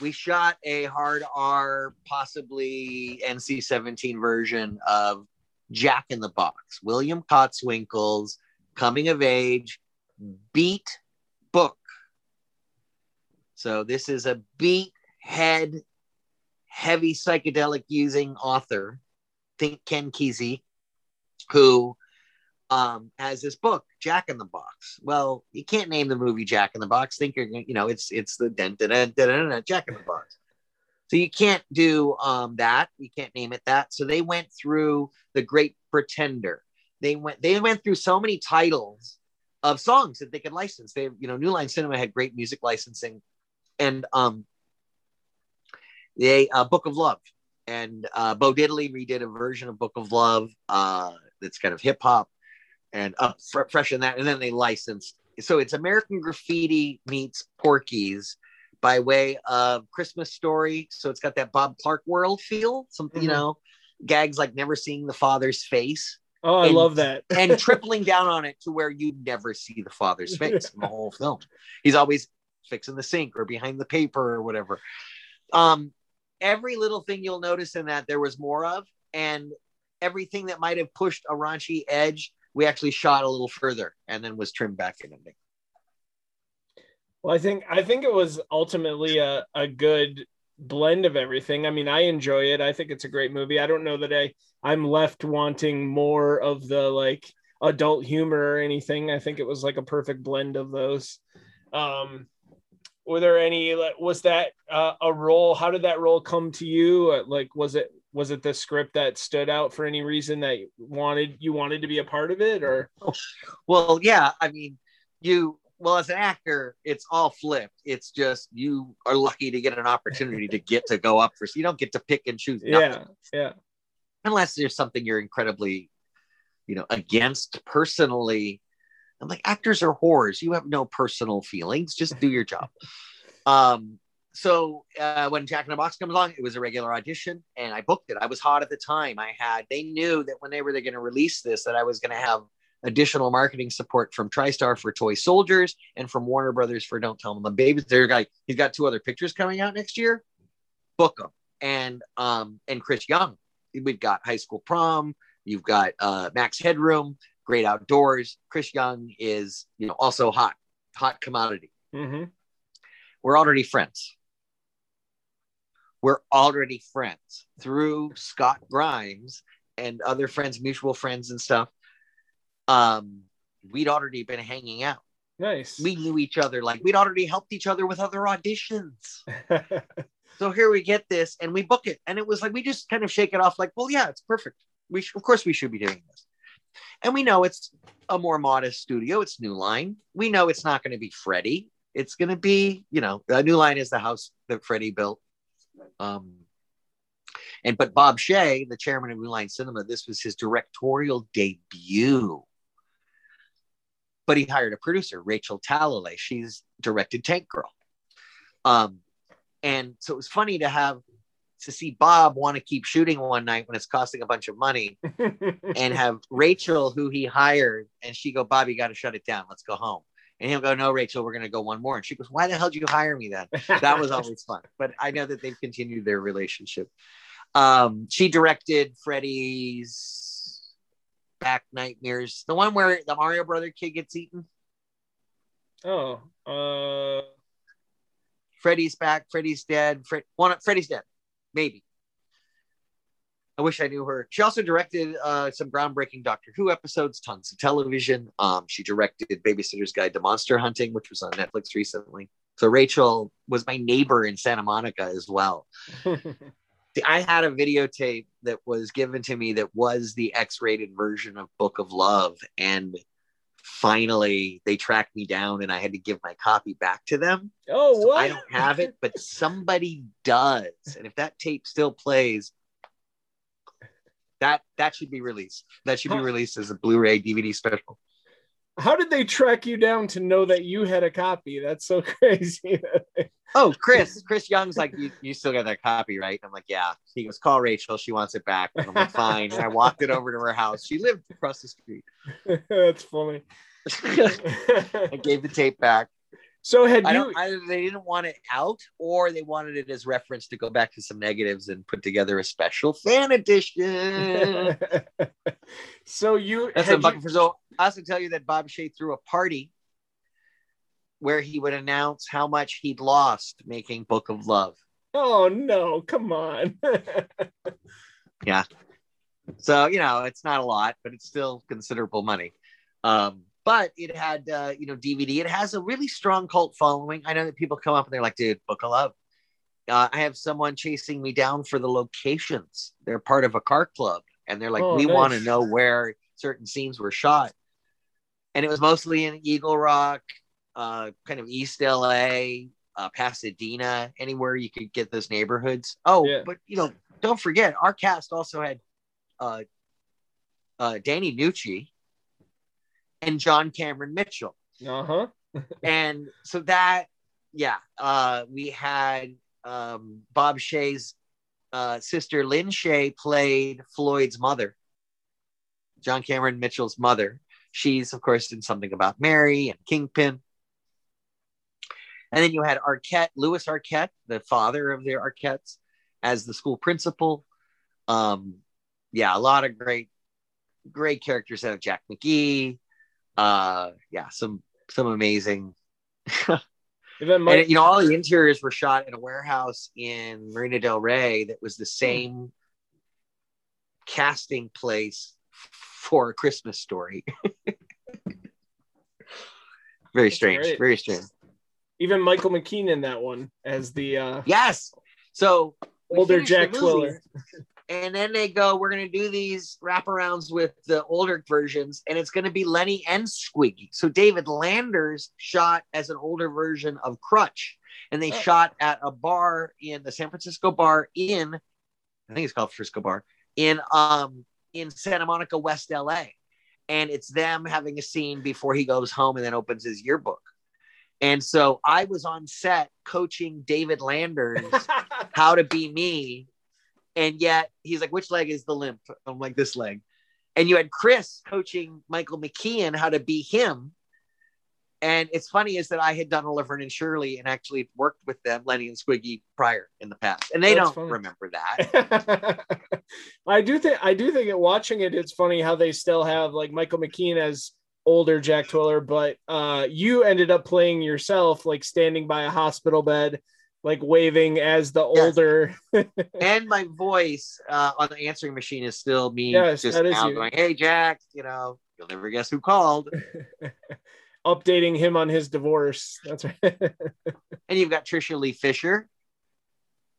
we shot a hard r possibly nc-17 version of jack in the box william kotzwinkle's coming of age beat book so this is a beat head heavy psychedelic using author think Ken Kesey, who um, has this book, Jack in the Box. Well, you can't name the movie Jack in the Box. Think you're, you know, it's it's the dun, dun, dun, dun, dun, Jack in the Box. So you can't do um, that. You can't name it that. So they went through the Great Pretender. They went they went through so many titles of songs that they could license. They, you know, New Line Cinema had great music licensing, and um, they uh, Book of Love and uh, Bo Diddley redid a version of Book of Love uh, that's kind of hip hop and up fr- fresh in that, and then they licensed. So it's American Graffiti meets Porky's by way of Christmas Story. So it's got that Bob Clark world feel, something mm-hmm. you know, gags like never seeing the father's face. Oh, I and, love that. and tripling down on it to where you never see the father's face in the whole film. He's always fixing the sink or behind the paper or whatever. Um, every little thing you'll notice in that there was more of, and everything that might have pushed a raunchy edge, we actually shot a little further and then was trimmed back in ending. Well, I think I think it was ultimately a, a good blend of everything. I mean, I enjoy it. I think it's a great movie. I don't know that I I'm left wanting more of the like adult humor or anything. I think it was like a perfect blend of those. Um, were there any was that uh, a role how did that role come to you like was it was it the script that stood out for any reason that you wanted you wanted to be a part of it or well yeah i mean you well as an actor it's all flipped it's just you are lucky to get an opportunity to get to go up for so you don't get to pick and choose nothing. yeah yeah unless there's something you're incredibly you know against personally I'm like, actors are whores. You have no personal feelings. Just do your job. um, so uh, when Jack in the Box comes along, it was a regular audition, and I booked it. I was hot at the time. I had. They knew that when they were going to release this, that I was going to have additional marketing support from TriStar for Toy Soldiers and from Warner Brothers for Don't Tell Them the Babies. Their guy, he's got two other pictures coming out next year. Book them, and um, and Chris Young. We've got High School Prom. You've got uh, Max Headroom great outdoors. Chris Young is, you know, also hot, hot commodity. Mm-hmm. We're already friends. We're already friends through Scott Grimes and other friends, mutual friends and stuff. Um, we'd already been hanging out. Nice. We knew each other, like we'd already helped each other with other auditions. so here we get this and we book it. And it was like we just kind of shake it off, like, well, yeah, it's perfect. We sh- of course we should be doing this. And we know it's a more modest studio. It's New Line. We know it's not going to be Freddie. It's going to be, you know, the New Line is the house that Freddie built. Um, and but Bob Shaye, the chairman of New Line Cinema, this was his directorial debut. But he hired a producer, Rachel Talalay. She's directed Tank Girl. Um, and so it was funny to have to see Bob want to keep shooting one night when it's costing a bunch of money and have Rachel, who he hired, and she go, Bob, you got to shut it down. Let's go home. And he'll go, No, Rachel, we're going to go one more. And she goes, Why the hell did you hire me then? That was always fun. But I know that they've continued their relationship. Um, she directed Freddy's Back Nightmares, the one where the Mario Brother kid gets eaten. Oh, uh, Freddy's back. Freddy's dead. Fred, one, Freddy's dead maybe. I wish I knew her. She also directed uh, some groundbreaking Doctor Who episodes, tons of television. Um, she directed Babysitter's Guide to Monster Hunting, which was on Netflix recently. So Rachel was my neighbor in Santa Monica as well. See, I had a videotape that was given to me that was the X-rated version of Book of Love, and finally they tracked me down and I had to give my copy back to them. Oh, So what? I don't have it, but somebody does. And if that tape still plays, that that should be released. That should be released as a Blu-ray DVD special. How did they track you down to know that you had a copy? That's so crazy. Oh, Chris, Chris Young's like, you, you still got that copy, right? I'm like, yeah. He goes, call Rachel. She wants it back. And I'm like, fine. And I walked it over to her house. She lived across the street. That's funny. I gave the tape back. so had I you. Either they didn't want it out, or they wanted it as reference to go back to some negatives and put together a special fan edition. so you That's had what I'm you-. So I also tell you that Bob Shaye threw a party where he would announce how much he'd lost making Book of Love. Oh no, come on. Yeah. So you know, it's not a lot, but it's still considerable money. Um, but it had uh, you know DVD. It has a really strong cult following. I know that people come up and they're like, "Dude, Book of Love." Uh, I have someone chasing me down for the locations. They're part of a car club, and they're like, Oh, "We nice. want to know where certain scenes were shot." And it was mostly in Eagle Rock, uh, kind of East LA, uh, Pasadena, anywhere you could get those neighborhoods. Oh, Yeah. but you know, don't forget, our cast also had uh, uh, Danny Nucci and John Cameron Mitchell. uh-huh. and so that, yeah, uh, we had um, Bob Shaye's uh, sister Lin Shaye played Floyd's mother, John Cameron Mitchell's mother. She's, of course, in something about Mary and Kingpin. And then you had Arquette, Lewis Arquette, the father of the Arquettes, as the school principal. Um, yeah, a lot of great, great characters out of Jack McGee. Uh, yeah, some some amazing. And you know, all the interiors were shot in a warehouse in Marina Del Rey that was the same casting place for a Christmas story. very strange. Very strange. Even Michael McKean in that one as the uh, Yes. So older Jack Twiller. And then they go, we're going to do these wraparounds with the older versions, and it's going to be Lenny and Squeaky. So David Landers shot as an older version of Crutch, and they Oh. shot at a bar in the San Francisco bar in, I think it's called Frisco Bar, in um in Santa Monica, West LA. And it's them having a scene before he goes home and then opens his yearbook. And so I was on set coaching David Landers how to be me. And yet he's like, which leg is the limp? I'm like, this leg. And you had Chris coaching Michael McKean how to be him. And it's funny is that I had done Oliver and Shirley and actually worked with them, Lenny and Squiggy, prior in the past. And they That's don't funny. remember that. I do think I do think that watching it, it's funny how they still have like Michael McKean as older Jack Twiller, but uh, you ended up playing yourself, like standing by a hospital bed, like waving as the Yes. older. and my voice uh, on the answering machine is still me Yes, just now going, hey, Jack, you know, you'll never guess who called. updating him on his divorce. That's right. And you've got Tricia Leigh Fisher,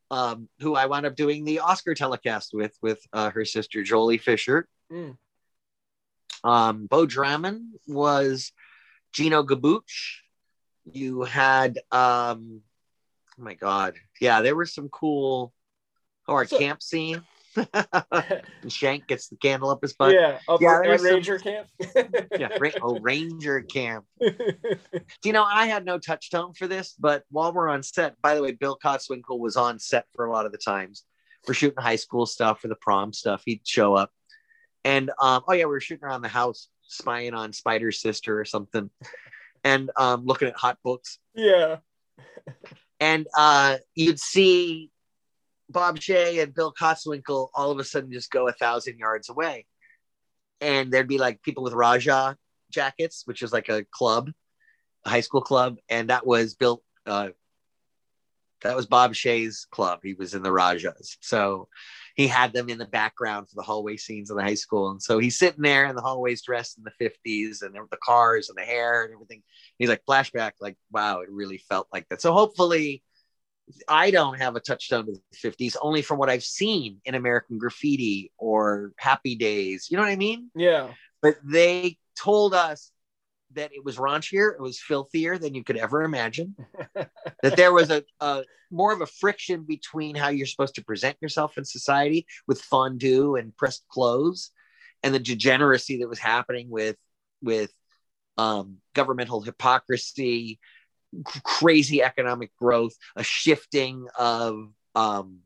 um, who I wound up doing the Oscar telecast with, with uh, her sister Joely Fisher. Mm. Um, Beau Dremann was Gino Gabuch. You had, um, oh my God, yeah, there were some cool. Oh, our So- camp scene. and Shank gets the candle up his butt. yeah, up Yeah, there at was some- Ranger Camp. yeah, Ra- oh, Ranger Camp. Do you know, I had no touchstone for this, but while we're on set, by the way, Bill Kotzwinkle was on set for a lot of the times. We're shooting high school stuff for the prom stuff. He'd show up. And um, oh yeah, we were shooting around the house, spying on Spider's sister or something, and um, looking at hot books. yeah. And uh, you'd see Bob Shaye and Bill Kotzwinkle all of a sudden just go a thousand yards away. And there'd be like people with Raja jackets, which is like a club, a high school club. And that was built. uh, that was Bob Shaye's club. He was in the Rajas. So he had them in the background for the hallway scenes in the high school. And so he's sitting there in the hallways dressed in the 50s and there were the cars and the hair and everything. He's like, flashback, like, wow, it really felt like that. So hopefully, I don't have a touchstone to the 50s, only from what I've seen in American Graffiti or Happy Days. You know what I mean? Yeah. But they told us that it was raunchier, it was filthier than you could ever imagine. that there was a, a more of a friction between how you're supposed to present yourself in society with fondue and pressed clothes, and the degeneracy that was happening with with um, governmental hypocrisy, crazy economic growth, a shifting of um,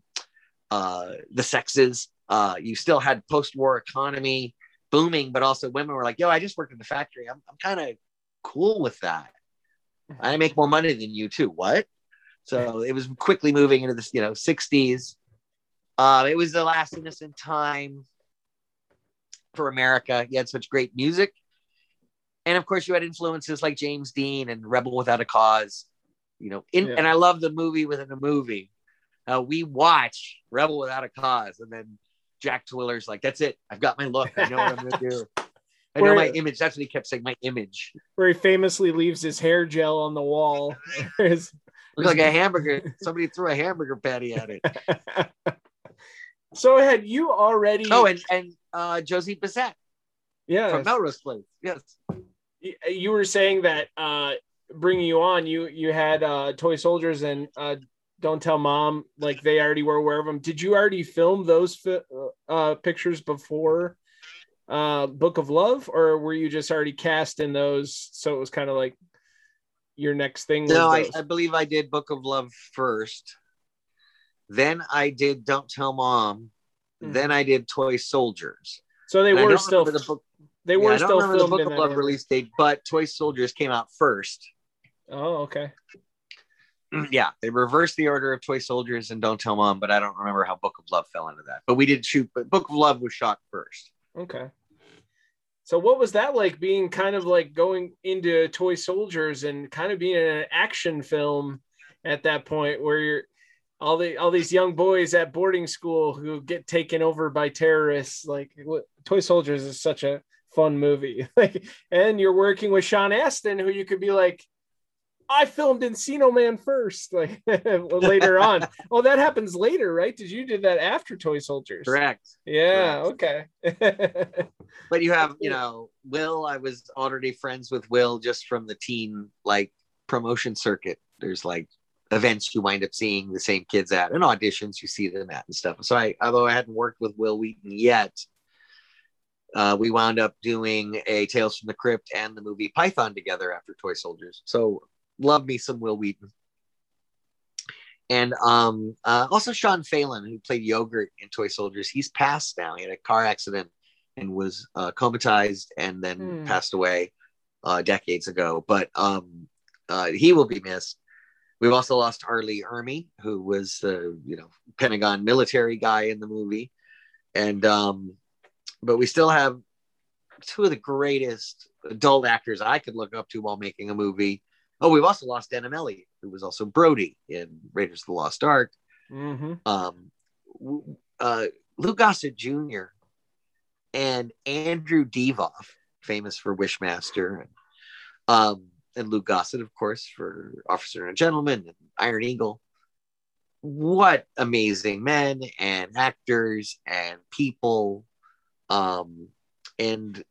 uh, the sexes. Uh, you still had post-war economy booming, but also women were like, "Yo, I just worked in the factory. I'm, I'm kind of cool with that. I make more money than you too. What?" So it was quickly moving into this, you know, 60s. Uh, it was the last innocent time for America. You had such great music. And of course, you had influences like James Dean and Rebel Without a Cause. You know, in, yeah. and I love the movie within a movie. Uh, we watch Rebel Without a Cause, and then Jack Twiller's like, "That's it. I've got my look. I know what I'm gonna do. I know my image." That's what he kept saying. My image. Where he famously leaves his hair gel on the wall. Looks like a hamburger. Somebody threw a hamburger patty at it. so had you already? Oh, and and uh, Josie Bissett. Yeah, from Melrose Place. Yes. You were saying that uh, bringing you on, you you had uh, toy soldiers and uh, don't tell mom like they already were aware of them did you already film those fi- uh, pictures before uh, book of love? Or were you just already cast in those so it was kind of like your next thing no I, I, believe i did book of love first. Then i did don't tell mom. Mm-hmm. then i did toy soldiers. So they and were still the book they were yeah, still filmed the book of love release date but toy soldiers came out first. Oh okay yeah, they reversed the order of Toy Soldiers and Don't Tell Mom, but I don't remember how Book of Love fell into that. But we did shoot, but Book of Love was shot first. Okay. So what was that like being kind of like going into Toy Soldiers and kind of being an action film at that point where you're all the all these young boys at boarding school who get taken over by terrorists like Toy Soldiers is such a fun movie. like and you're working with Sean Astin who you could be like I filmed Encino Man first, like later on. oh, that happens later, right? Did you did that after Toy Soldiers? Correct. Yeah. Correct. Okay. but you have, you know, Wil. I was already friends with Wil just from the teen like promotion circuit. There's like events you wind up seeing the same kids at, and auditions you see them at and stuff. So I, although I hadn't worked with Wil Wheaton yet, uh, we wound up doing a Tales from the Crypt and the movie Python together after Toy Soldiers. So love me some Wil Wheaton. And um, uh, also Shawn Phelan, who played Yogurt in Toy Soldiers, he's passed now. He had a car accident and was uh, comatized and then mm. passed away uh, decades ago. But um, uh, he will be missed. We've also lost R. Lee Ermey, who was the you know Pentagon military guy in the movie, and um, but we still have two of the greatest adult actors I could look up to while making a movie Oh, we've also lost Denholm Elliott, who was also Brody in Raiders of the Lost Ark. Mm-hmm. Um, uh, Lou Gossett Jr. and Andrew Divoff, famous for Wishmaster, and, um, and Lou Gossett, of course, for Officer and Gentleman and Iron Eagle. What amazing men and actors and people, um, and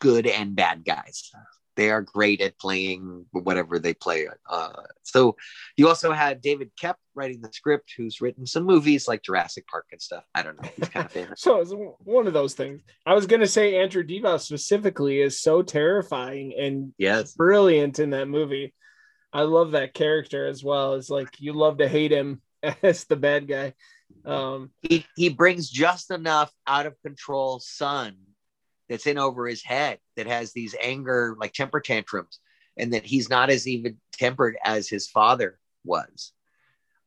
good and bad guys they are great at playing whatever they play. Uh, so you also had David Koepp writing the script, who's written some movies like Jurassic Park and stuff. I don't know. He's kind of famous. so it's one of those things. I was going to say Andrew Divoff specifically is so terrifying and yes, brilliant in that movie. I love that character as well. It's like you love to hate him as the bad guy. Um, he he brings just enough out of control son that's in over his head that has these anger like temper tantrums and that he's not as even tempered as his father was.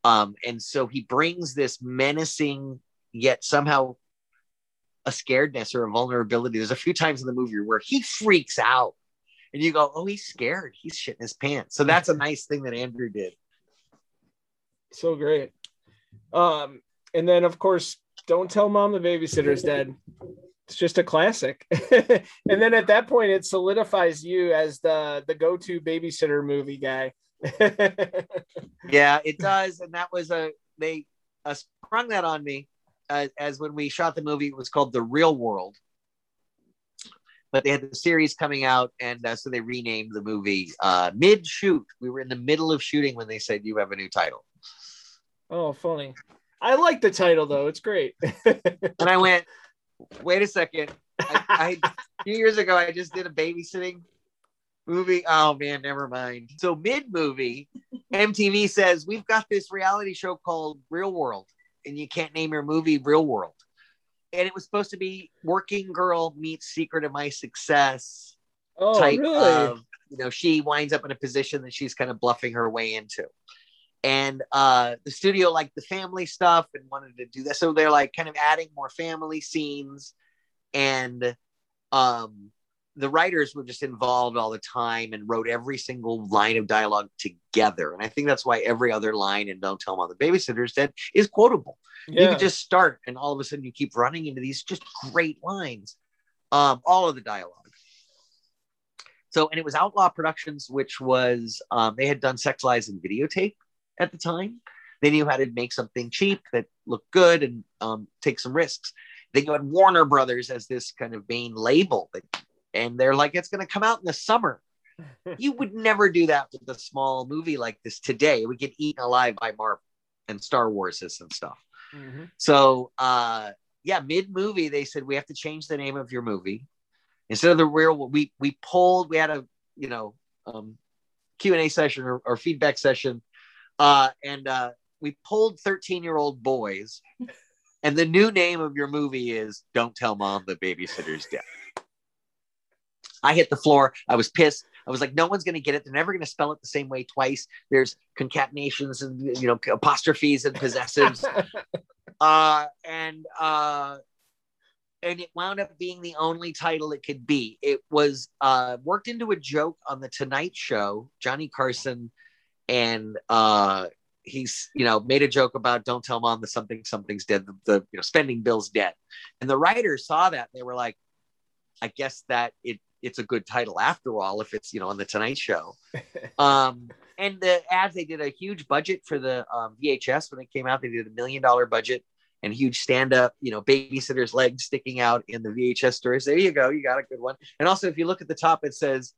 Um, and so he brings this menacing yet somehow a scaredness or a vulnerability. There's a few times in the movie where he freaks out and you go oh he's scared. He's shitting his pants. So that's a nice thing that andrew did. So great. Um and then of course don't tell mom the babysitter's dead it's just a classic. and then at that point, it solidifies you as the the go to babysitter movie guy. yeah, it does, and that was a they uh, sprung that on me as, as when we shot the movie. It was called The Real World, but they had the series coming out, and uh, so they renamed the movie uh, mid shoot. We were in the middle of shooting when they said you have a new title. Oh, funny. I like the title though; it's great. and I went, wait a second. I, I a few years ago, I just did a babysitting movie. Oh man, never mind. So mid movie, MTV says we've got this reality show called Real World, and you can't name your movie Real World. And it was supposed to be Working Girl meets Secret of My Success oh, type really? of, you know, she winds up in a position that she's kind of bluffing her way into. And uh, the studio liked the family stuff and wanted to do that. So they're like kind of adding more family scenes. And um, the writers were just involved all the time and wrote every single line of dialogue together. And I think that's why every other line in Don't Tell Mom the Babysitter's Dead is quotable. You yeah. can just start and all of a sudden you keep running into these just great lines. Um, all of the dialogue. So, and it was Outlaw Productions, which was, um, they had done Sex Lies and videotape at the time. They knew how to make something cheap that looked good and um, take some risks. Then you had Warner Brothers as this kind of main label that and they're like, it's going to come out in the summer. you would never do that with a small movie like this today. We get eaten alive by Marvel and Star Wars and stuff. Mhm. So, uh, yeah, mid movie, they said we have to change the name of your movie instead of the real. We we pulled. We had a you know um, Q and A session or, or feedback session, uh, and uh, we pulled thirteen year old boys. And the new name of your movie is "Don't Tell Mom the Babysitter's Dead." I hit the floor. I was pissed. I was like, no one's going to get it. They're never going to spell it the same way twice. There's concatenations and you know apostrophes and possessives. uh, and uh, and it wound up being the only title it could be. It was uh, worked into a joke on the Tonight Show. Johnny Carson and uh, he's you know made a joke about don't tell mom that something something's dead. The, the you know spending bill's dead. And the writers saw that they were like, I guess that it it's a good title after all if it's you know on the Tonight Show. um, and the ads they did a huge budget for the um, VHS when it came out. They did a million dollar budget and huge stand up, you know, babysitter's legs sticking out in the VHS stores. There you go, you got a good one. And also, if you look at the top, it says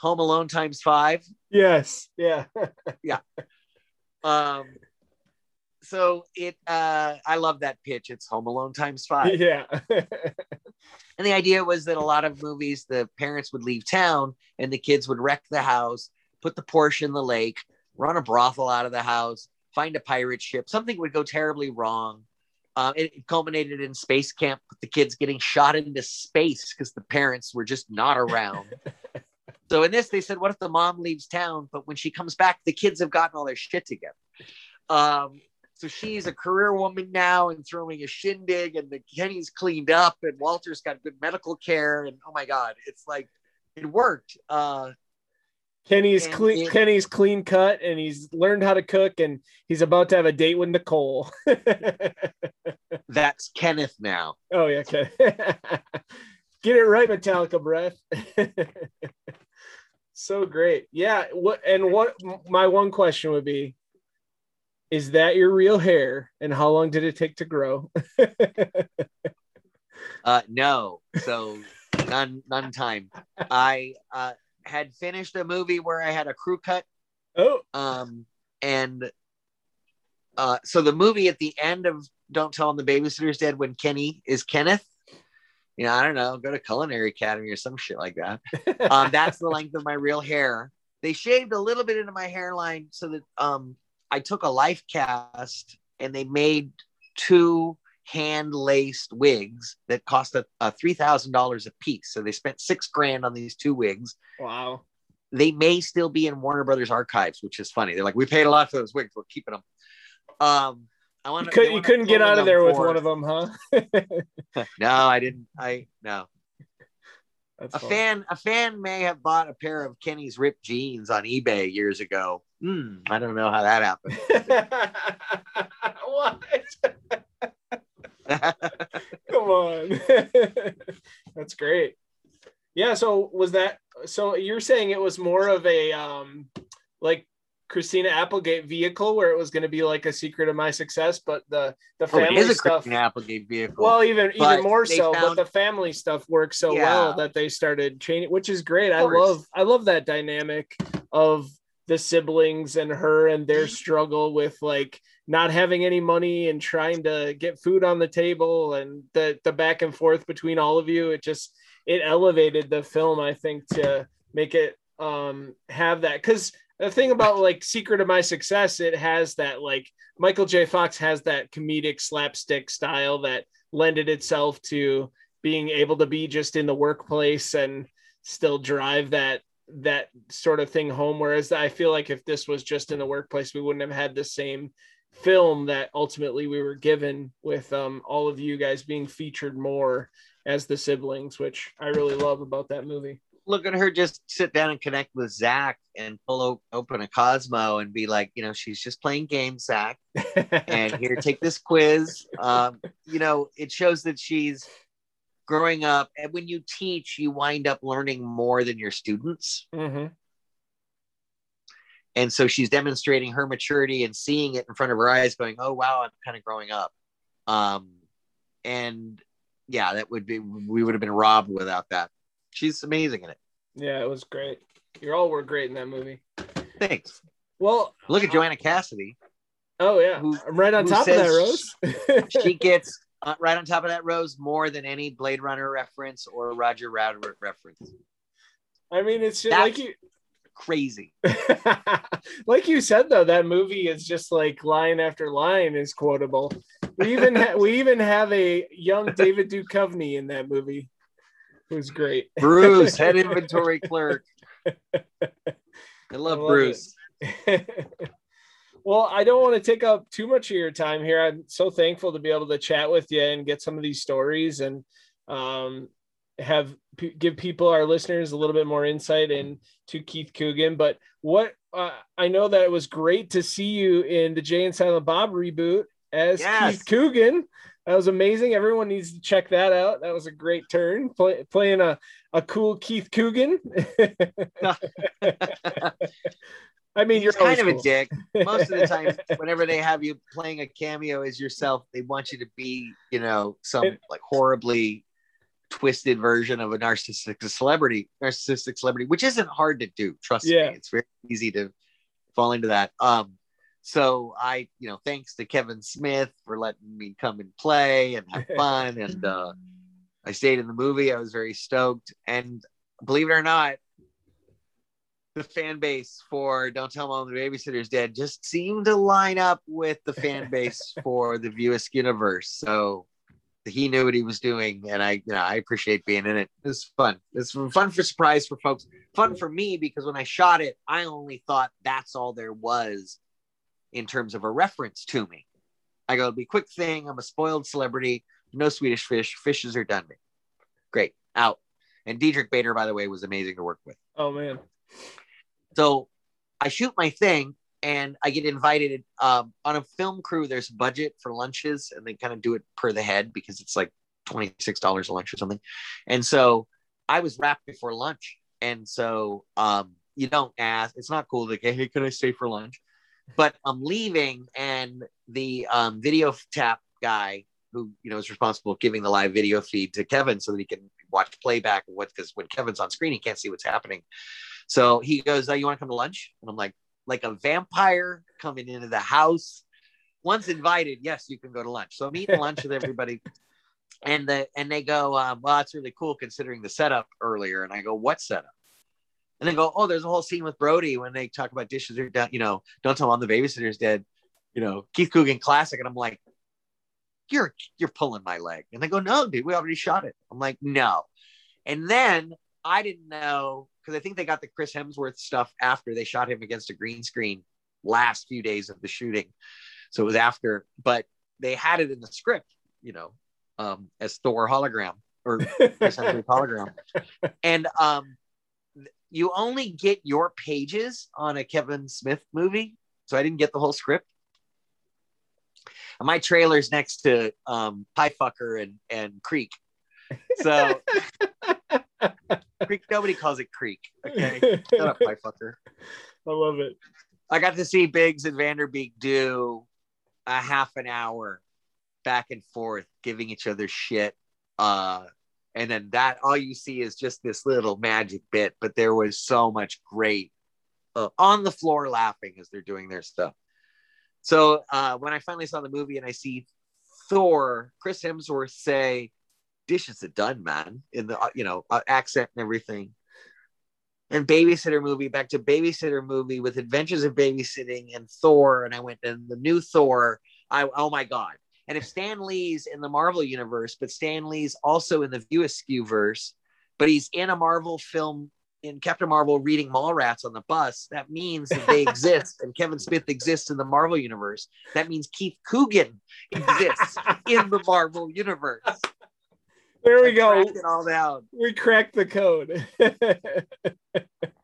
Home Alone times five. yes. Yeah. Yeah. Um, so it, uh, I love that pitch. It's Home Alone times five. yeah. And the idea was that a lot of movies, the parents would leave town and the kids would wreck the house, put the Porsche in the lake, run a brothel out of the house, find a pirate ship. Something would go terribly wrong. Uh, it, it culminated in space camp with the kids getting shot into space because the parents were just not around. so in this, they said, "What if the mom leaves town, but when she comes back, the kids have gotten all their shit together?" Um, so she's a career woman now and throwing a shindig, and the Kenny's cleaned up, and Walter's got good medical care, and oh my god, it's like it worked. Uh, Kenny's clean. it- Kenny's clean cut, and he's learned how to cook, and he's about to have a date with Nicole. that's Kenneth now. oh yeah, okay. Get it right, Metallica breath. so great. Yeah. What and what my one question would be is that your real hair and how long did it take to grow? Uh, no, so none, none time. I uh, had finished a movie where I had a crew cut oh, um and uh so the movie at the end of don't tell him the babysitter's dead when kenny is kenneth you know i don't know go to culinary academy or some shit like that um that's the length of my real hair they shaved a little bit into my hairline so that um i took a life cast and they made two hand laced wigs that cost a, a $3000 a piece so they spent six grand on these two wigs wow. they may still be in Warner Brothers archives, which is funny. They're like, we paid a lot for those wigs, we're keeping them. Um, I want You, could, you couldn't get out of there with one of them, huh? no, I didn't. I no. That's A fun. fan, a fan may have bought a pair of Kenny's ripped jeans on eBay years ago. Hmm, I don't know how that happened. what? Come on. That's great. Yeah, so was that so you're saying it was more of a um like Christina Applegate vehicle where it was going to be like a secret of my success, but the the Oh, family is a stuff. Christina Applegate vehicle. Well, even even more so, but the family stuff worked so Yeah. well that they started changing, which is great. I love I love that dynamic of the siblings and her and their struggle with like not having any money and trying to get food on the table and the the back and forth between all of you. It just it elevated the film, I think, to make it um have that because the thing about like Secret of My Success, it has that like Michael J. Fox has that comedic slapstick style that lended itself to being able to be just in the workplace and still drive that that sort of thing home. Whereas I feel like if this was just in the workplace, we wouldn't have had the same film that ultimately we were given with um, all of you guys being featured more as the siblings, which I really love about that movie. Look at her just sit down and connect with Zach and pull open a Cosmo and be like, you know, she's just playing games, Zach. and here take this quiz. Um, you know it shows that she's growing up. And when you teach you wind up learning more than your students. Mhm. and so she's demonstrating her maturity and seeing it in front of her eyes going oh wow i'm kind of growing up. Um, and yeah that would be we would have been robbed without that she's amazing in it Yeah, it was great. You all were great in that movie. thanks Well, look at joanna cassidy Oh yeah, Who- I'm right on top of that, Rose. she gets uh, right on top of that rose more than any blade runner reference or roger rabbit reference I mean, it's just, That's- like you, crazy like you said though. That movie is just like line after line is quotable. We even ha- we even have a young David Duchovny in that movie, who's great. Bruce, head inventory clerk. I love, I love Bruce. well, I don't want to take up too much of your time here. I'm so thankful to be able to chat with you and get some of these stories and um, have p- give people, our listeners, a little bit more insight into Keith Coogan. But what uh, I know that it was great to see you in the Jay and Silent Bob reboot as Yes. Keith Coogan. That was amazing. Everyone needs to check that out. That was a great turn, play, playing a, a cool Keith Coogan. I mean, you're kind of a dick. Most of the time, whenever they have you playing a cameo as yourself, they want you to be, you know, some like horribly twisted version of a narcissistic celebrity, narcissistic celebrity, which isn't hard to do. Trust Yeah. me, it's very easy to fall into that. Um, so I, you know, thanks to Kevin Smith for letting me come and play and have fun, and uh, I stayed in the movie. I was very stoked, and believe it or not, the fan base for Don't Tell Mom the Babysitter's Dead just seemed to line up with the fan base for the View Askew universe. So he knew what he was doing, and I, you know, I appreciate being in it. It was fun. It's fun for surprise for folks. Fun for me because when I shot it, I only thought that's all there was in terms of a reference to me. I go, it'll be a quick thing. I'm a spoiled celebrity. No Swedish fish. Fishes are done me. Great. Out. And Diedrich Bader, by the way, was amazing to work with. Oh man. So I shoot my thing and I get invited um, on a film crew. There's budget for lunches and they kind of do it per the head because it's like $26 a lunch or something. And so I was wrapped before lunch. And so um, you don't ask, it's not cool to, hey, can I stay for lunch? But I'm leaving and the um, video tap guy who, you know, is responsible giving the live video feed to Kevin so that he can watch playback what, because when Kevin's on screen, he can't see what's happening. So he goes, oh, you want to come to lunch? And I'm like, like a vampire coming into the house. Once invited, yes, you can go to lunch. So I'm eating lunch with everybody. And the and they go, um, well, that's really cool considering the setup earlier. And I go, what setup? And they go, oh, there's a whole scene with Brodie when they talk about dishes are done, you know, don't tell mom the babysitter's dead, you know, Keith Coogan classic. And I'm like, you're you're pulling my leg. And they go, no, dude, we already shot it. I'm like, no. And then I didn't know because I think they got the Chris Hemsworth stuff after they shot him against a green screen last few days of the shooting. So it was after, but they had it in the script, you know, um, as Thor hologram or Chris Hemsworth hologram. And um, you only get your pages on a Kevin Smith movie. So I didn't get the whole script. And my trailer's next to um, Pie Fucker and, and Creek. So Creek, nobody calls it Creek. Okay. Shut up, Pie Fucker. I love it. I got to see Biggs and Van Der Beek do a half an hour back and forth, giving each other shit. Uh, and then that all you see is just this little magic bit, but there was so much great uh, on the floor laughing as they're doing their stuff. So uh, when I finally saw the movie and I see Thor, Chris Hemsworth say, "Dishes are done, man," in the uh, you know uh, accent and everything. And babysitter movie, back to babysitter movie with Adventures of Babysitting and Thor, and I went and the new Thor. I oh my god! And if Stan Lee's in the Marvel universe, but Stan Lee's also in the View Askew verse, but he's in a Marvel film in Captain Marvel reading Mallrats on the bus, that means that they exist and Kevin Smith exists in the Marvel universe. That means Keith Coogan exists in the Marvel universe. There we go. It all down. We cracked the code.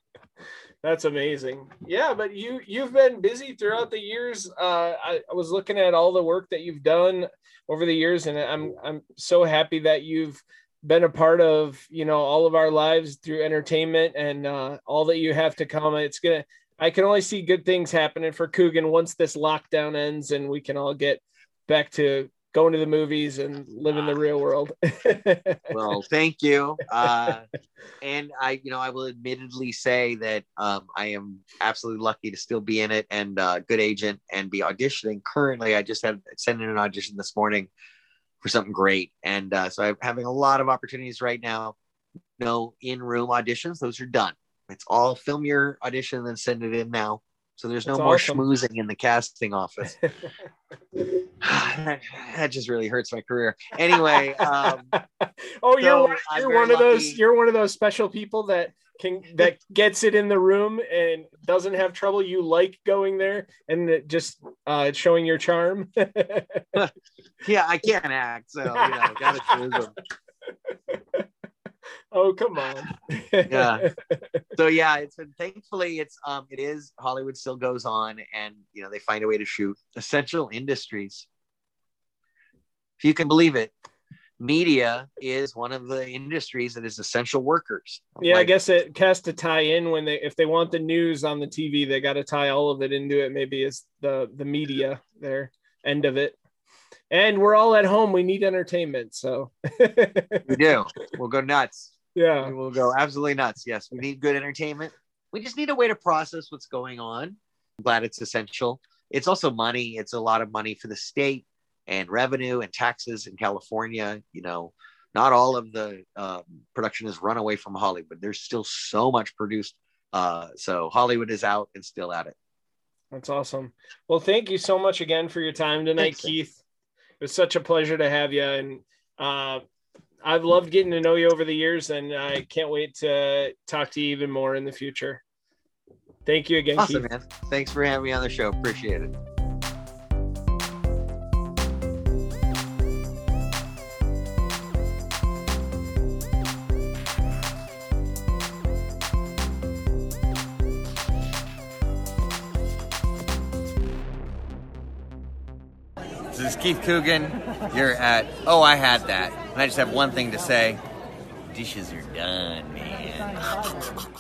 That's amazing. Yeah, but you you've been busy throughout the years. Uh, I, I was looking at all the work that you've done over the years, and I'm I'm so happy that you've been a part of you know all of our lives through entertainment and uh, all that you have to come. It's gonna. I can only see good things happening for Coogan once this lockdown ends and we can all get back to going to the movies and living in the real world. well, thank you. Uh, and I, you know, I will admittedly say that um, I am absolutely lucky to still be in it and uh, good agent and be auditioning. Currently, I just had sent in an audition this morning for something great, and uh, so I'm having a lot of opportunities right now. No in-room auditions; those are done. It's all film your audition and then send it in now. So there's no more awesome. schmoozing in the casting office. that just really hurts my career. Anyway, um, oh, you're so you're one of lucky. those you're one of those special people that can that gets it in the room and doesn't have trouble. You like going there and just uh, showing your charm. yeah, I can't act, so you know, gotta choose them oh come on. Yeah. So yeah it's been thankfully it's um it is hollywood still goes on and you know they find a way to shoot essential industries. If you can believe it media is one of the industries that is essential workers. Yeah like, i guess it has to tie in when they if they want the news on the tv they got to tie all of it into it maybe as the the media their end of it and we're all at home we need entertainment so we do we'll go nuts yeah. We will go absolutely nuts. Yes, we need good entertainment. We just need a way to process what's going on. I'm glad it's essential. It's also money. It's a lot of money for the state and revenue and taxes in California. You know, not all of the um, production is run away from Hollywood. There's still so much produced. Uh, so Hollywood is out and still at it. That's awesome. Well, thank you so much again for your time tonight, Thanks, Keith. Was such a pleasure to have you. And uh, I've loved getting to know you over the years, and I can't wait to talk to you even more in the future. Thank you again. Awesome, Keith. man. Thanks for having me on the show. Appreciate it. Keith Coogan. You're at Oh, I Had That. And I just have one thing to say dishes are done, man.